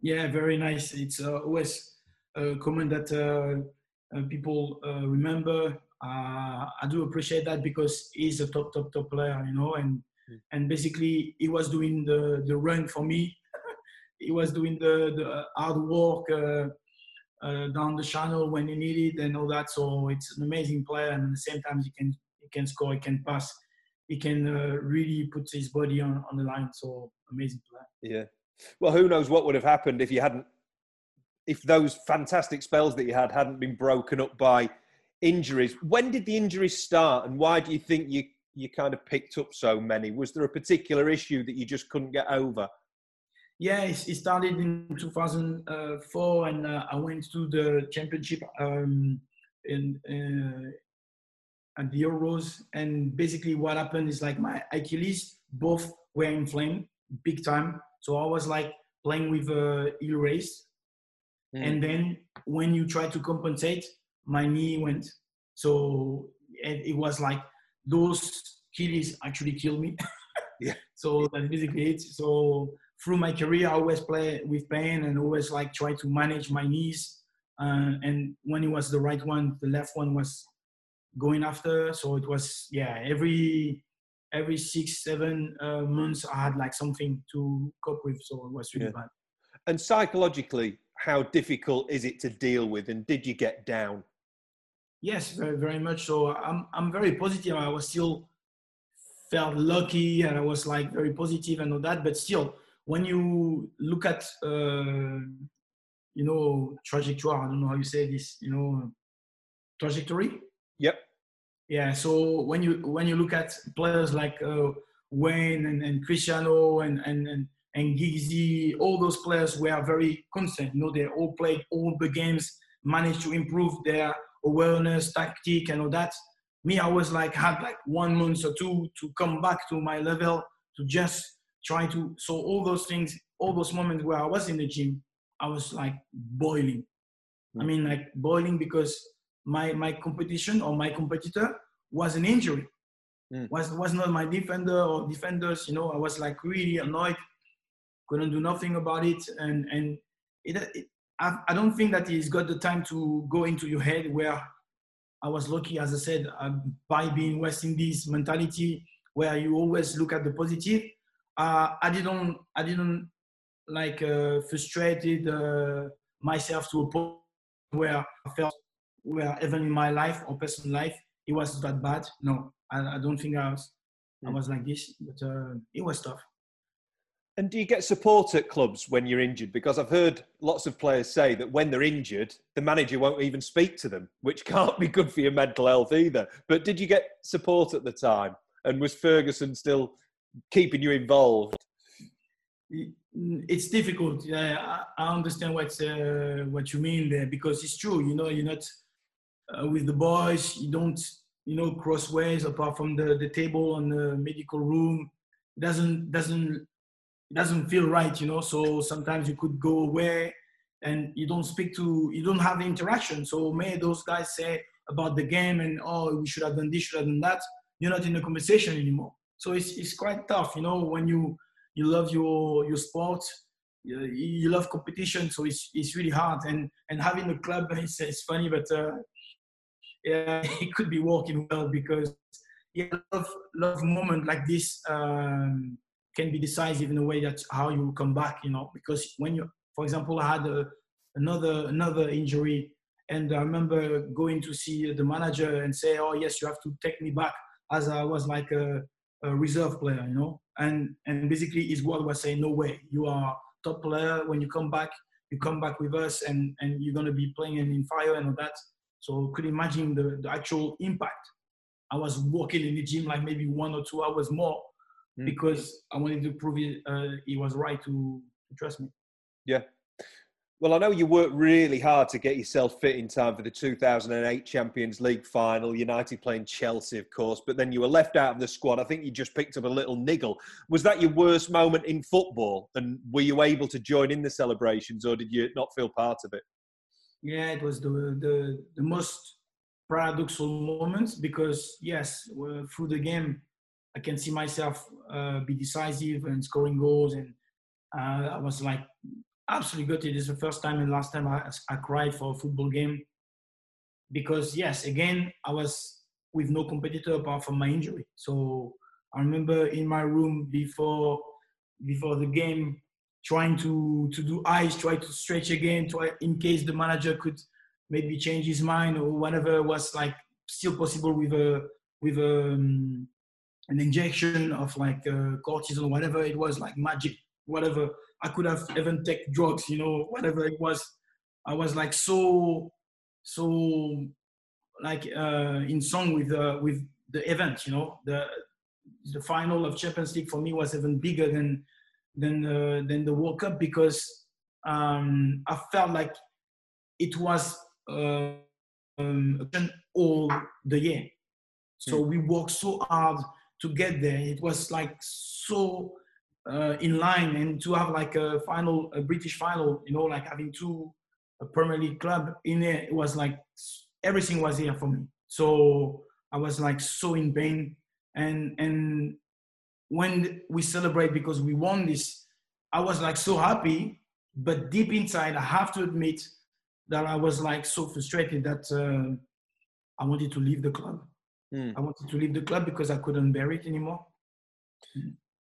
Yeah, very nice. It's uh, always a comment that uh, uh, people uh, remember. I do appreciate that because he's a top, top, top player, you know, and mm. and basically he was doing the the run for me he was doing the, the hard work uh, uh, down the channel when he needed and all that. So it's an amazing player, and at the same time, he can he can score, he can pass, he can uh, really put his body on, on the line. So amazing player. Yeah. Well, who knows what would have happened if you hadn't, if those fantastic spells that you had hadn't been broken up by injuries. When did the injuries start, and why do you think you you kind of picked up so many? Was there a particular issue that you just couldn't get over? Yeah, it, started in 2004, and uh, I went to the championship um, in uh, at the Euros. And basically, what happened is like my Achilles both were inflamed big time. So I was like playing with uh, heel race, mm. and then when you try to compensate, my knee went. So it, it was like those Achilles actually killed me. yeah. So that's basically it. So through my career, I always play with pain and always like try to manage my knees. Uh, and when it was the right one, the left one was going after. So it was yeah every every six seven uh, months I had like something to cope with. So it was really yeah. bad. And psychologically, how difficult is it to deal with? And did you get down? Yes, very very much. So I'm I'm very positive. I was still felt lucky and I was like very positive and all that, but still when you look at uh, you know trajectory i don't know how you say this you know trajectory yep yeah so when you when you look at players like uh, wayne and, and cristiano and and and and Giggsy, all those players were very constant. You know, they all played all the games, managed to improve their awareness, tactic, and all that. Me, I was like had like one month or two to come back to my level to just try to so all those things all those moments where i was in the gym i was like boiling i mean like boiling because my my competition or my competitor was an injury. Mm. was was not my defender or defenders you know i was like really annoyed. Couldn't do nothing about it. And and it, it I, I don't think that he's got the time to go into your head where i was lucky as i said uh, by being west indies mentality where you always look at the positive. Uh, I didn't I didn't like uh, frustrated uh, myself to a point where I felt where even in my life or personal life it was that bad. No, I, I don't think I was I hmm. was like this, but uh, it was tough. And do you get support at clubs when you're injured? Because I've heard lots of players say that when they're injured, the manager won't even speak to them, which can't be good for your mental health either. But did you get support at the time? And was Ferguson still keeping you involved? It's difficult. I, I understand what uh, what you mean there because it's true. You know, you're not uh, with the boys. You don't, you know, cross ways apart from the, the table on the medical room. It doesn't doesn't it doesn't feel right. You know, so sometimes you could go away and you don't speak to you don't have the interaction. So may those guys say about the game and oh we should have done this, should have done that. You're not in the conversation anymore. So it's, it's quite tough, you know, when you you love your your sport, you, you love competition, so it's it's really hard. And and having a club, it's, it's funny, but uh, yeah, it could be working well because yeah, love love moment like this um, can be decisive in a way that's how you come back. You know, because when you, for example, I had a, another another injury, and I remember going to see the manager and say, "Oh yes, you have to take me back," as I was like a, a reserve player, you know. And and basically, his word was saying, "No way, you are." top player. When you come back, you come back with us, and and you're gonna be playing in fire and all that. So could imagine the, the actual impact. I was working in the gym like maybe one or two hours more mm. because I wanted to prove it, uh, he was right to, to trust me. Yeah, well, I know you worked really hard to get yourself fit in time for the 2008 Champions League final. United playing Chelsea, of course, but then you were left out of the squad. I think you just picked up a little niggle. Was that your worst moment in football? And were you able to join in the celebrations, or did you not feel part of it? Yeah, it was the the, the most paradoxical moments because yes, through the game, I can see myself uh, be decisive and scoring goals, and uh, I was like absolutely gutted. It's the first time and last time I, I cried for a football game because yes, again, I was with no competitor apart from my injury. So I remember in my room before before the game, trying to to do ice, try to stretch again, try in case the manager could maybe change his mind or whatever was like still possible with a with a um, an injection of like uh, cortisone or whatever it was like magic whatever I could have even take drugs, you know, whatever it was. I was like so, so like uh, in song with uh, with the event, you know. The the final of Champions League for me was even bigger than than uh, than the World Cup because um, I felt like it was uh, um, all the year. So mm. we worked so hard to get there. It was like so uh, in line and to have like a final, a British final, you know, like having two a Premier League club in there, it was like everything was here for me. So I was like so in pain, and and when we celebrate because we won this, I was like so happy, but deep inside, I have to admit that I was like so frustrated that uh, I wanted to leave the club. Mm. I wanted to leave the club because I couldn't bear it anymore.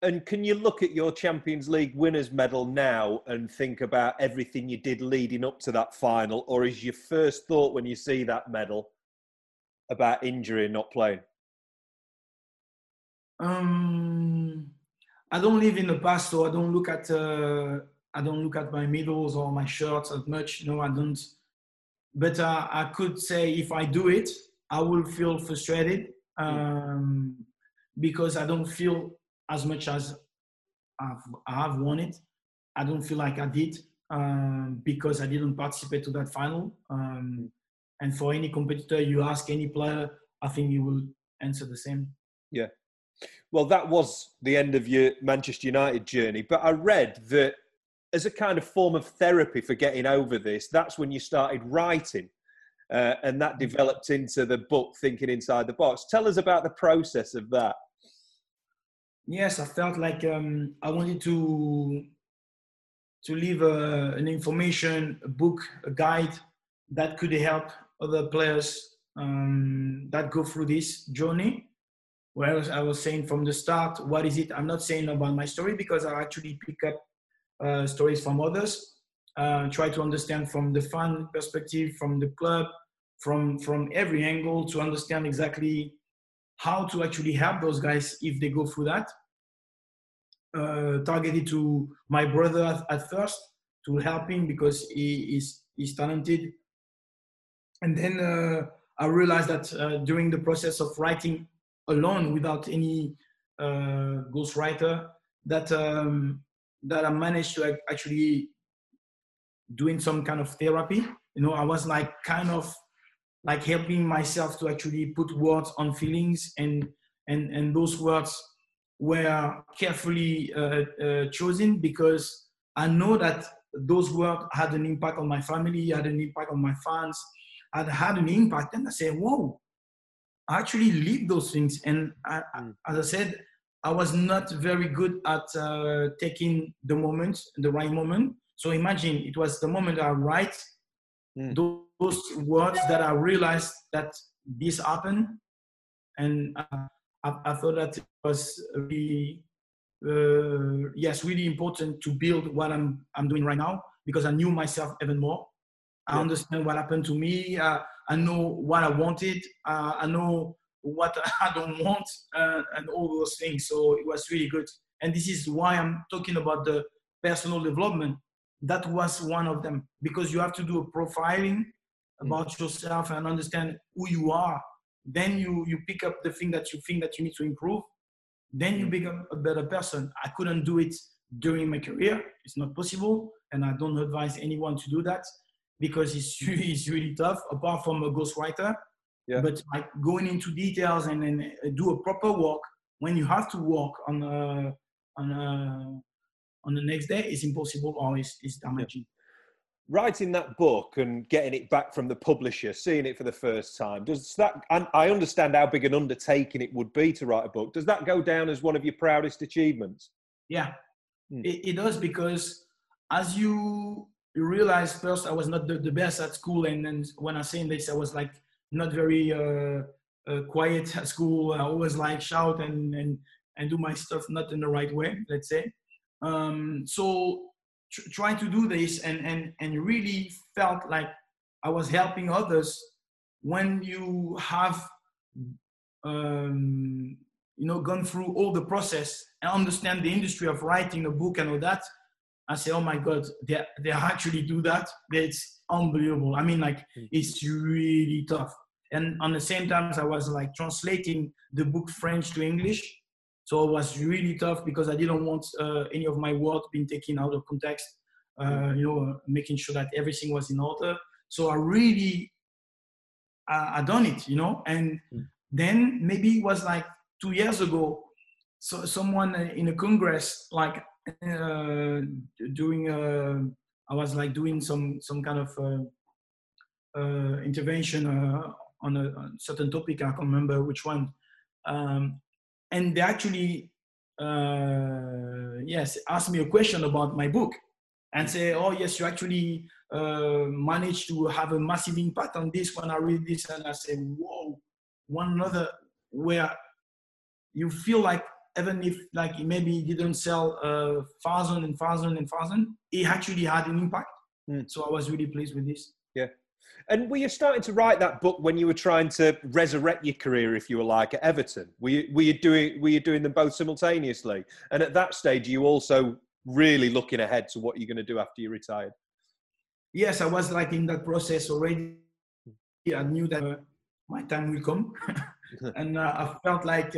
And can you look at your Champions League winners medal now and think about everything you did leading up to that final, or is your first thought when you see that medal about injury and not playing? Um, I don't live in the past, so I don't look at uh, I don't look at my medals or my shirts as much. No, I don't. But uh, I could say if I do it, I will feel frustrated um, because I don't feel as much as I've, I have won it. I don't feel like I did um, because I didn't participate to that final. Um, and for any competitor, you ask any player, I think you will answer the same. Yeah. Well, that was the end of your Manchester United journey. But I read that as a kind of form of therapy for getting over this, that's when you started writing. Uh, and that developed into the book Thinking Inside the Box. Tell us about the process of that yes, I felt like um, I wanted to to leave a, an information, a book, a guide that could help other players um, that go through this journey. Whereas I was saying from the start, what is it? I'm not saying about my story because I actually pick up uh, stories from others, uh, try to understand from the fan perspective, from the club, from from every angle to understand exactly how to actually help those guys if they go through that. Uh, targeted to my brother at, at, first to help him because he is he's talented. And then uh, I realized that uh, during the process of writing alone without any uh, ghostwriter, that um, that I managed to actually doing some kind of therapy. You know, I was like kind of like helping myself to actually put words on feelings and and and those words were carefully uh, uh, chosen because I know that those words had an impact on my family, had an impact on my fans, had had an impact. And I say, whoa, I actually live those things. And I, mm. as I said, I was not very good at uh, taking the moment, the right moment. So imagine it was the moment I write Mm. those, those words that I realized that this happened, and uh, I, I thought that it was really, uh, yes, really important to build what I'm I'm doing right now because I knew myself even more. I Yeah. understand what happened to me. Uh, I know what I wanted. Uh, I know what I don't want, uh, and all those things. So it was really good. And this is why I'm talking about the personal development. That was one of them because you have to do a profiling about yourself and understand who you are. Then you you pick up the thing that you think that you need to improve. Then you become a better person. I couldn't do it during my career. It's not possible, and I don't advise anyone to do that because it's really, it's really tough. Apart from a ghostwriter, Yeah. but like going into details and then uh, do a proper walk when you have to walk on uh, on uh, on the next day is impossible or is is damaging. writing that book and getting it back from the publisher, seeing it for the first time, does that? And I understand how big an undertaking it would be to write a book. Does that go down as one of your proudest achievements? Yeah, Hmm. it, it does because as you you realize first I was not the, the best at school, and then when I saying this, I was like not very uh, uh, quiet at school. I always like shout and and and do my stuff not in the right way, let's say. Um, so tr- trying to do this and and and really felt like I was helping others when you have um, you know gone through all the process and understand the industry of writing a book and all that i say oh my god they, they actually do that? It's unbelievable. I mean like it's really tough. And on the same time i was like translating the book french to english so it was really tough because i didn't want uh, any of my words being taken out of context uh, you know making sure that everything was in order. So i really I, I done it you know? And then maybe it was like two years ago so someone in a congress like uh, doing uh, i was like doing some some kind of uh, uh, intervention uh, on a, a certain topic i can't remember which one. Um, and they actually yes asked me a question about my book and say oh yes you actually managed to have a massive impact on this when i read this. And i say whoa one another where you feel like even if like maybe it didn't sell uh, thousand and thousand and thousand, it actually had an impact. Mm. So I was really pleased with this. Yeah. And were you starting to write that book when you were trying to resurrect your career, if you were like at Everton? Were you, were you doing were you doing them both simultaneously? And at that stage, you also really looking ahead to what you're going to do after you retired. Yes, I was like in that process already. I knew that uh, my time will come, and uh, I felt like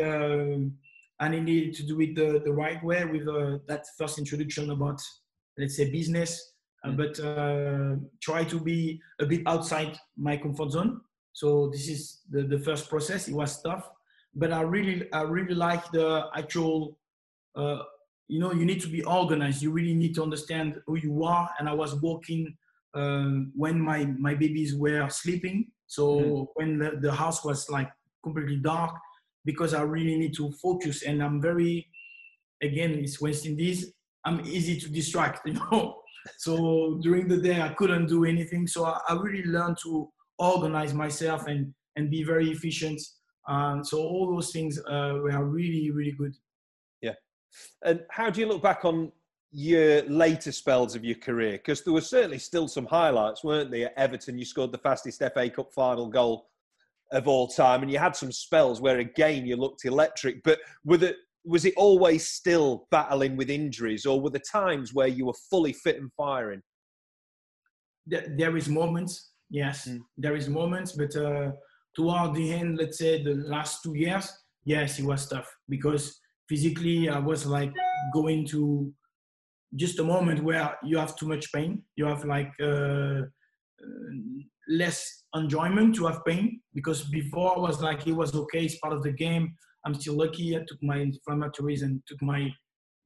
uh, I needed to do it the, the right way with uh, that first introduction about, let's say, business, uh, Mm. but uh, try to be a bit outside my comfort zone. So this is the, the first process. It was tough, but I really I really like the actual. Uh, you know, you need to be organized. You really need to understand who you are. And I was working um, when my my babies were sleeping. So Mhm. when the, the house was like completely dark, because I really need to focus. And I'm very, again, it's West Indies. I'm easy to distract, you know. So during the day I couldn't do anything. So I, I really learned to organize myself and and be very efficient. Um, so all those things uh, were really really good. Yeah. And how do you look back on your later spells of your career? Because there were certainly still some highlights, weren't there? At Everton, you scored the fastest FA Cup final goal of all time, and you had some spells where again you looked electric. But were the, was it always still battling with injuries, or were the times where you were fully fit and firing? there, there is moments yes Mm. there is moments but uh, toward the end let's say the last two years yes it was tough because physically i was like going to just a moment where you have too much pain you have like uh, uh, less enjoyment to have pain because before i was like it was okay it's part of the game i'm still lucky i took my inflammatories and took my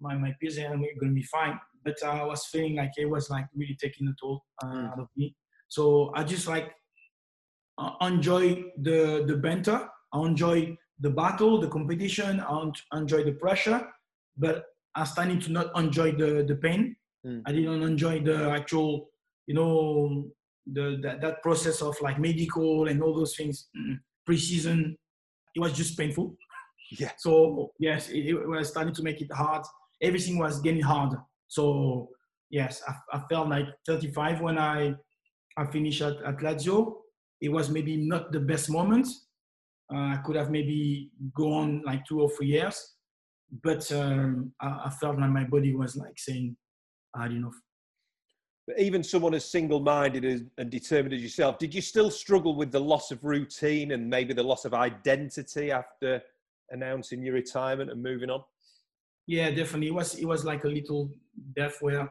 my my pills and we're gonna be fine but I was feeling like it was like really taking a toll uh, Mm. out of me. So I just like uh, enjoy the the banter. I enjoy the battle, the competition. I enjoy the pressure, but I started to not enjoy the the pain. Mm. I didn't enjoy the actual, you know, the that, that process of like medical and all those things. Preseason, it was just painful. Yeah. So yes, it, it, was starting to make it hard. Everything was getting hard. So yes, I, I felt like 35 when I I finished at, at Lazio. It was maybe not the best moment. Uh, I could have maybe gone like two or three years, but um, I, I, felt like my body was like saying, "I had enough." Even someone as single-minded and determined as yourself, did you still struggle with the loss of routine and maybe the loss of identity after announcing your retirement and moving on? Yeah, definitely. It was it was like a little death where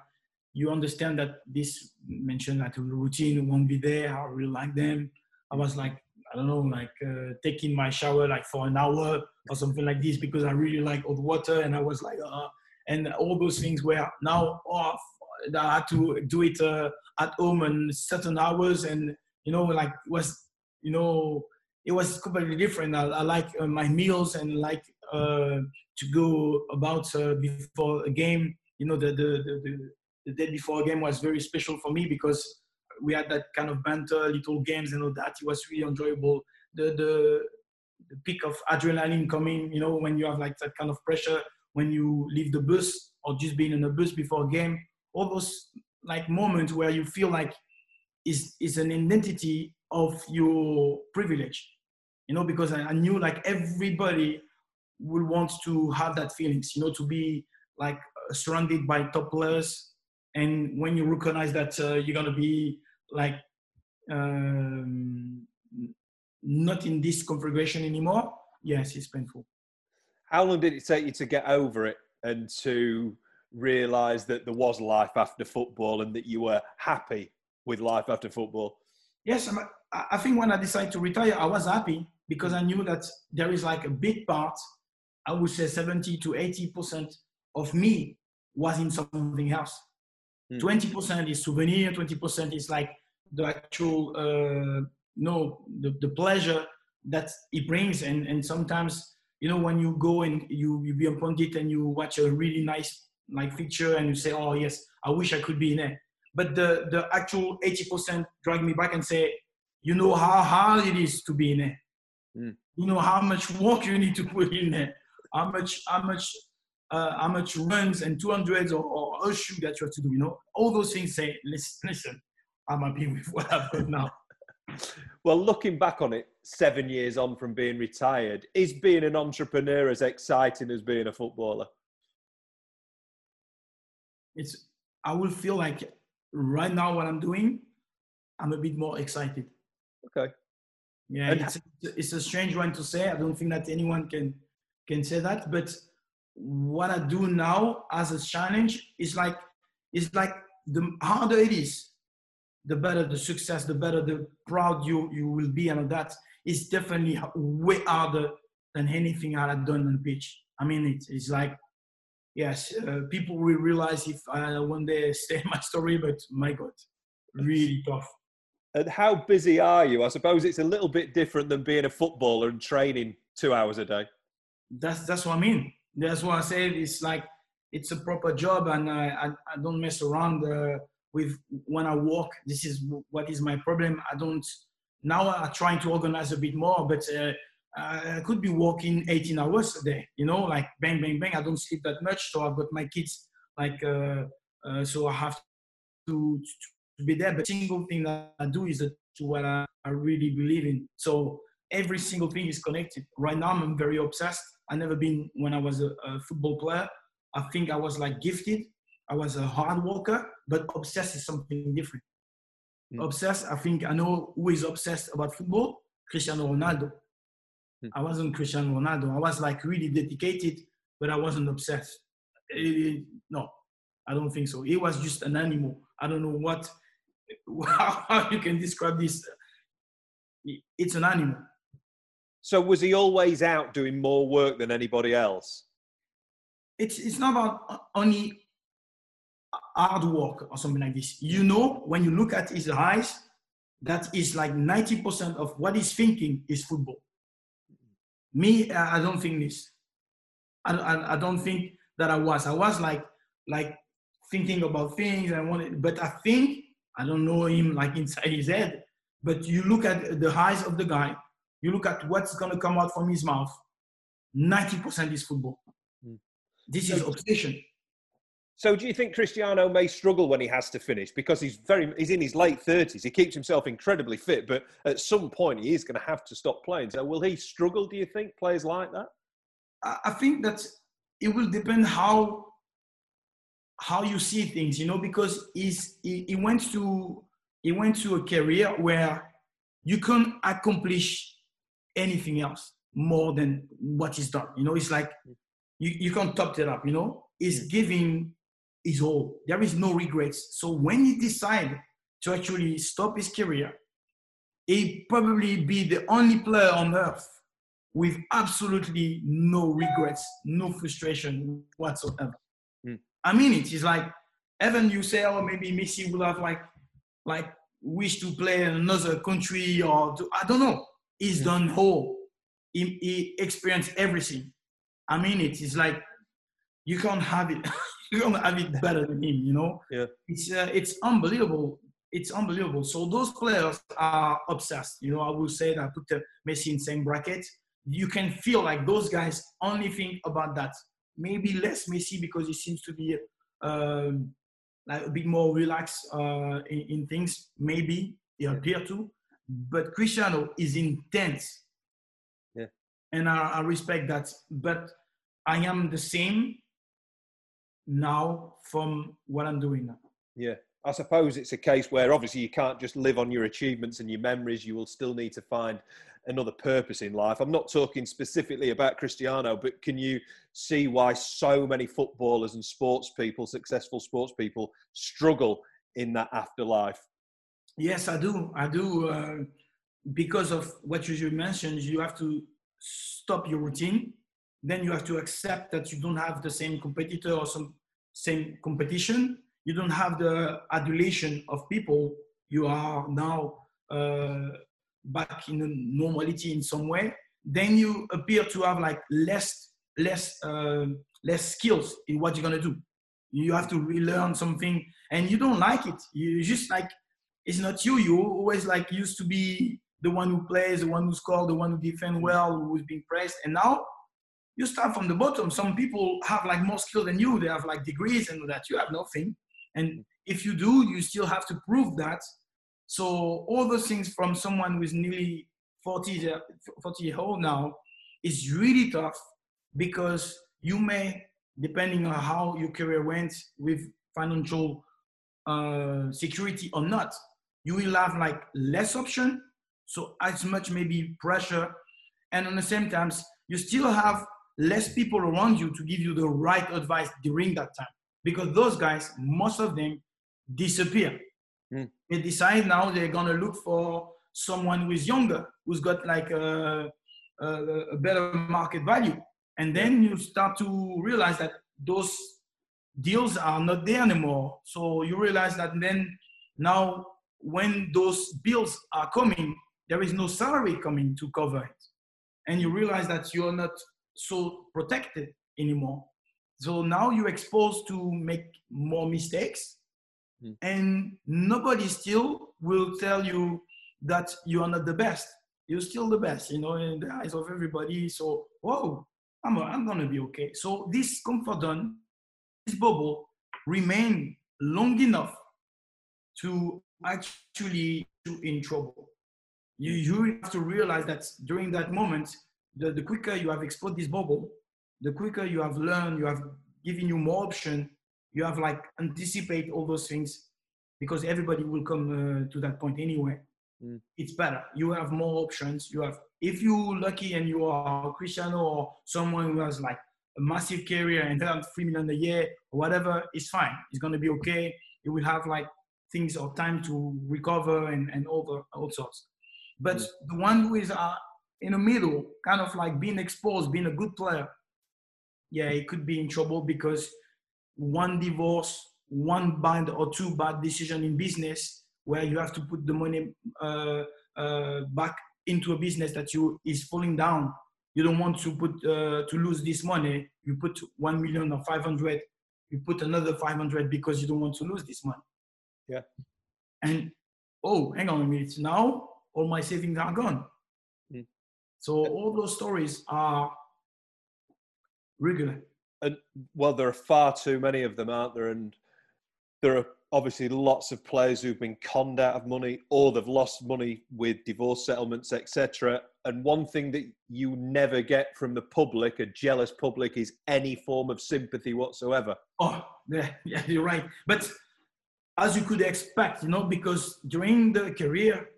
you understand that this mentioned that routine won't be there. I really like them. I was like, I don't know, like uh, taking my shower like for an hour or something like this because I really like hot water. And I was like, uh, and all those things where now oh, I had to do it uh, at home and certain hours. And, you know, like was, you know, it was completely different. I, I like uh, my meals and like uh, to go about uh, before a game. You know, the, the, the, the the day before a game was very special for me because we had that kind of banter, little games and all that. It was really enjoyable. The the the peak of adrenaline coming, you know, when you have like that kind of pressure when you leave the bus or just being in a bus before a game, all those like moments where you feel like is is an identity of your privilege, you know, because I, I knew like everybody will want to have that feelings, you know, to be like surrounded by top players and when you recognize that uh, you're gonna be like um, not in this configuration anymore, yes, it's painful. How long did it take you to get over it and to realize that there was life after football and that you were happy with life after football? Yes, I think when I decided to retire, I was happy because I knew that there is like a big part, I would say 70 to 80% of me was in something else. Mm. 20% is souvenir, 20% is like the actual, uh, no, the, the pleasure that it brings. And, and sometimes, you know, when you go and you, you be appointed and you watch a really nice like feature and you say, oh yes, I wish I could be in there. But the, the actual 80% drag me back and say, you know how hard it is to be in there. Mm. You know how much work you need to put in there. How much, how much uh, how much runs and 200s or, or a shoe that you have to do, you know, all those things say, listen, listen, I'm happy with what I've got now. well, looking back on it, seven years on from being retired, is being an entrepreneur as exciting as being a footballer? It's, I will feel like right now what I'm doing, I'm a bit more excited. Okay. Yeah, it's, it's a strange one to say. I don't think that anyone can can say that, but what I do now as a challenge is like it's like the harder it is, the better the success, the better the proud you you will be, and that is definitely way harder than anything I had done on the pitch. I mean, it, it's like yes, uh, people will realize if I one day say my story, but my God, really tough. And how busy are you? I suppose it's a little bit different than being a footballer and training two hours a day. That's that's what I mean that's what I said it's like it's a proper job, and I I, I don't mess around uh, with when I walk. This is what is my problem. I don't now. I'm trying to organize a bit more, but. Uh, I could be working 18 hours a day, you know, like bang, bang, bang. I don't sleep that much, so I've got my kids, like, uh, uh, so I have to, to be there. But single thing that I do is to what I, I really believe in. So every single thing is connected. Right now, I'm very obsessed I never been when I was a, a, football player. I think I was like gifted. I was a hard worker, but obsessed is something different. Mm. Obsessed, I think I know who is obsessed about football. Cristiano Ronaldo. Mm. I wasn't Cristiano Ronaldo. I was like really dedicated, but I wasn't obsessed. It, no, I don't think so. It was just an animal. I don't know what how you can describe this. It's an animal. So was he always out doing more work than anybody else? It's it's not about uh, only hard work or something like this. You know, when you look at his eyes, that is like 90% of what he's thinking is football. Me, I don't think this. I, I, I don't think that I was. I was like like thinking about things I wanted, but I think I don't know him like inside his head. But you look at the eyes of the guy, you look at what's gonna come out from his mouth. Ninety percent is football. Mm. This is obsession. So do you think Cristiano may struggle when he has to finish because he's very he's in his late thirties. He keeps himself incredibly fit, but at some point he is going to have to stop playing. So will he struggle? Do you think players like that? I think that it will depend how how you see things, you know, because he's he, he went to he went to a career where you can accomplish anything else more than what he's done. You know, it's like you, you can't top it up, you know. He's giving his all. There is no regrets. So when he decided to actually stop his career, he probably be the only player on earth with absolutely no regrets, no frustration whatsoever. Mm. I mean it. It's like even you say, oh, maybe Messi will have like like wish to play in another country or to, I don't know. He's mm. done whole. He, he experienced everything. I mean it. It's like you can't have it. you can't have it better than him. You know. Yeah. It's uh, it's unbelievable. It's unbelievable. So those players are obsessed. You know, I will say that I put the Messi in same bracket you can feel like those guys only think about that. Maybe less Messi because he seems to be um, like a bit more relaxed uh, in, in, things. Maybe he appear to, but Cristiano is intense. Yeah, and I, I respect that. But I am the same now from what I'm doing now. Yeah. I suppose it's a case where obviously you can't just live on your achievements and your memories. You will still need to find another purpose in life. I'm not talking specifically about Cristiano, but can you see why so many footballers and sports people, successful sports people, struggle in that afterlife? Yes, I do. I do. Uh, because of what you mentioned, you have to stop your routine. Then you have to accept that you don't have the same competitor or some same competition. You don't have the adulation of people. You are now uh, back in the normality in some way, then you appear to have like less less uh, less skills in what you're gonna do. You have to relearn something, and you don't like it. You just like it's not you. You always like used to be the one who plays, the one who scores, the one who defends well, who's being praised, and now you start from the bottom. Some people have like more skill than you. They have like degrees and that. You have nothing. And if you do, you still have to prove that so all those things from someone who is nearly 40, 40 year old now is really tough because you may, depending on how your career went with financial uh, security or not, you will have like less option. So as much maybe pressure. And on the same time, you still have less people around you to give you the right advice during that time. Because those guys, most of them disappear Mm. They decide now they're gonna look for someone who is younger, who's got like a, a, a better market value, and then you start to realize that those deals are not there anymore. So you realize that then now when those bills are coming, there is no salary coming to cover it. And you realize that you're not so protected anymore. So now you're exposed to make more mistakes Mm. And nobody still will tell you that you are not the best. You're still the best, you know, in the eyes of everybody. So, whoa, I'm, a, I'm gonna be okay. So this comfort zone, this bubble, remain long enough to actually in trouble. You, you have to realize that during that moment, the, the quicker you have explored this bubble, the quicker you have learned, you have given you more option, you have like anticipate all those things because everybody will come uh, to that point anyway. Mm. It's better. You have more options. You have if you lucky and you are Cristiano or someone who has like a massive career and earn three million a year or whatever, it's fine. It's gonna be okay. You will have like things or time to recover and, and all the all sorts. But mm. the one who is uh, in the middle, kind of like being exposed, being a good player, yeah, he could be in trouble because one divorce, one bad or two bad decision in business where you have to put the money uh, uh, back into a business that you is falling down you don't want to put uh, to lose this money. You put one million or five hundred. You put another five hundred because you don't want to lose this money. Yeah. And oh, hang on a minute. Now all my savings are gone. So all those stories are regular. and well, there are far too many of them, aren't there? And there are obviously lots of players who've been conned out of money or they've lost money with divorce settlements, etc. And one thing that you never get from the public, a jealous public, is any form of sympathy whatsoever. Oh, yeah, yeah, you're right. But as you could expect, you know, because during the career,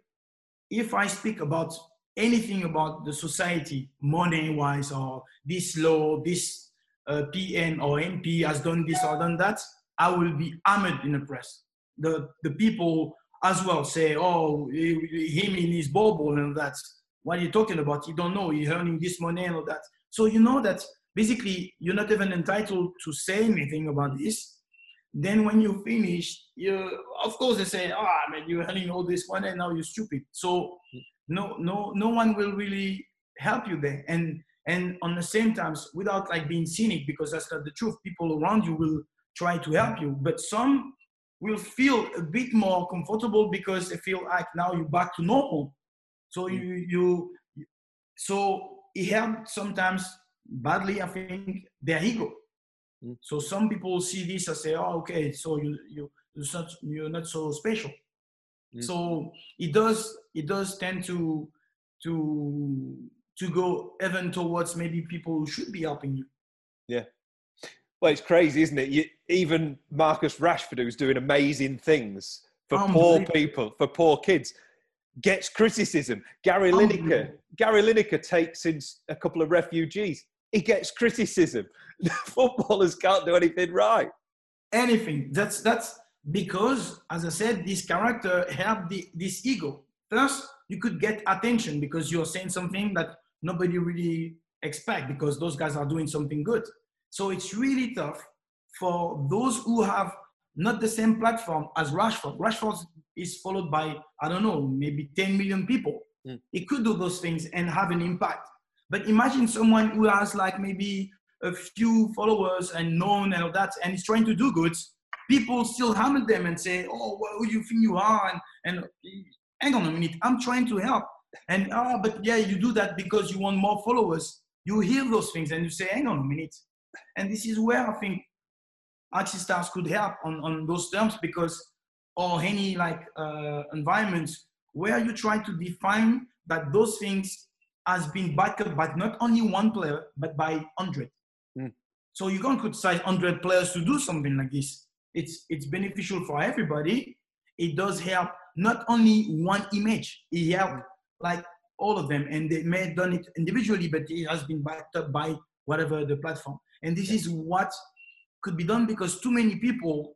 if I speak about anything about the society, money-wise, or this law, this uh, PM or MP has done this or done that, I will be hammered in the press. The the people as well say, oh, him in his bubble and that. What are you talking about? You don't know. You're earning this money and all that. So you know that basically you're not even entitled to say anything about this. Then when you finish, you of course they say, ah, oh, man, you're earning all this money and now you're stupid. So no, no, no one will really help you there. And and on the same times, without like being cynic, because that's not the truth, people around you will try to help you. But some will feel a bit more comfortable because they feel like now you're back to normal. So Mm. you you so it helped sometimes badly, I think, their ego. Mm. So some people see this and say, "Oh, okay, so you you you're not, you're not so special." Mm. So it does it does tend to to to go even towards maybe people who should be helping you. Yeah. Well, it's crazy, isn't it? You, even Marcus Rashford, who's doing amazing things for poor people, for poor kids, gets criticism. Gary Lineker, Gary Lineker takes in a couple of refugees. He gets criticism. Footballers can't do anything right. anything. That's that's because, as I said, this character helped the, this ego. First, you could get attention because you're saying something that nobody really expect because those guys are doing something good. So it's really tough for those who have not the same platform as Rashford. Rashford is followed by I don't know maybe 10 million people. Mm. He could do those things and have an impact. But imagine someone who has like maybe a few followers and known and all that, and is trying to do good, people still hammer them and say, "Oh, who do you think you are?" And, and hang on a minute, I'm trying to help. And ah, but yeah, you do that because you want more followers. You hear those things and you say, "Hang on a minute," and this is where I think Axis Stars could help on on those terms because or any like uh, environments where you try to define that those things has been backed up by not only one player but by hundred. Mm. So you can't criticize hundred players to do something like this. It's it's beneficial for everybody. It does help not only one image. It helped like all of them, and they may have done it individually, but it has been backed up by whatever the platform. And this is what could be done because too many people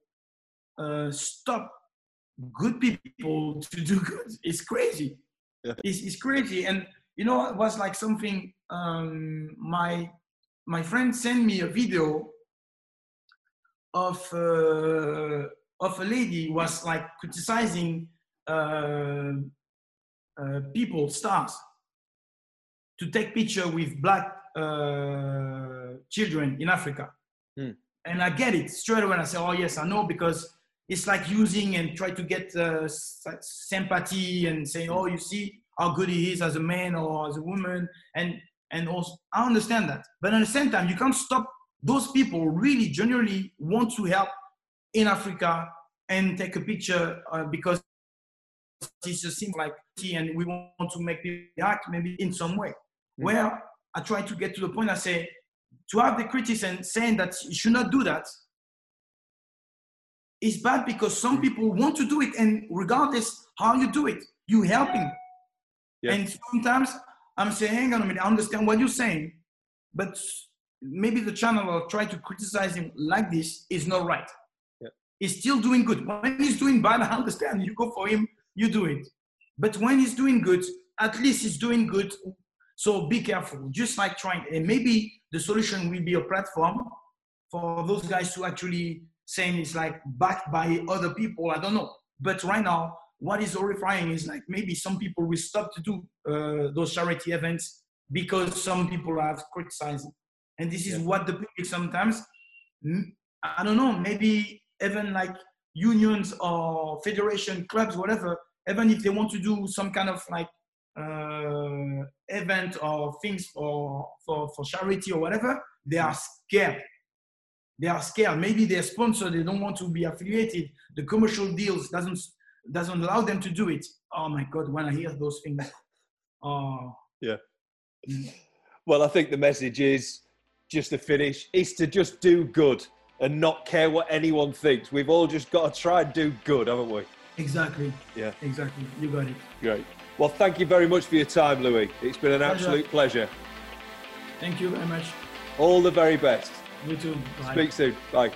uh, stop good people to do good. It's crazy. Yeah. It's, it's crazy. And you know, it was like something. Um, my my friend sent me a video of uh, of a lady was like criticizing uh, uh, people, stars, to take picture with black uh, children in Africa. Hmm. And I get it straight away. I say, oh yes, I know because it's like using and try to get uh, sympathy and saying, oh, you see how good he is as a man or as a woman, and and also I understand that. But at the same time, you can't stop those people really genuinely want to help in Africa and take a picture uh, because it just seems like and we want to make people act maybe in some way. Where I try to get to the point, I say to have the criticism saying that you should not do that is bad because some people want to do it, and regardless how you do it, you're helping. Yeah. And sometimes I'm saying, hang on a minute, I understand what you're saying, but maybe the channel will try to criticize him like this is not right. Yeah. He's still doing good. When he's doing bad, I understand. You go for him, you do it. But when he's doing good, at least he's doing good. So be careful. Just like trying, and maybe the solution will be a platform for those guys to actually saying it's like backed by other people. I don't know. But right now, what is horrifying is like maybe some people will stop to do uh, those charity events because some people have criticized. And this is Yeah. what the public sometimes, mm, I don't know, maybe even like unions or federation clubs, whatever, even if they want to do some kind of like uh, event or things for, for, for charity or whatever, they are scared. They are scared. Maybe they're sponsored, they don't want to be affiliated. The commercial deals doesn't doesn't allow them to do it. Oh my God, when I hear those things, oh, Yeah. Well, I think the message is just to finish is to just do good and not care what anyone thinks. We've all just got to try and do good, haven't we? exactly, Yeah, exactly. You got it. great. Well, thank you very much for your time, Louis. It's been an Pleasure. absolute pleasure. Thank you very much. All the very best. You too. Bye. Speak soon. Bye.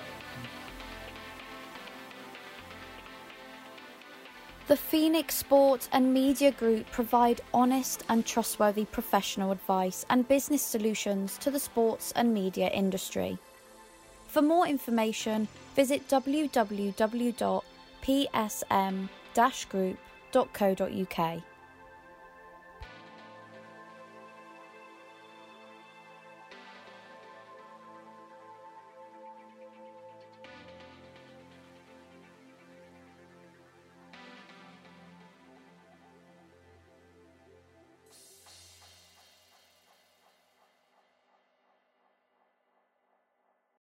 The Phoenix Sport and Media Group provide honest and trustworthy professional advice and business solutions to the sports and media industry. For more information, visit www.psm-group.co.uk.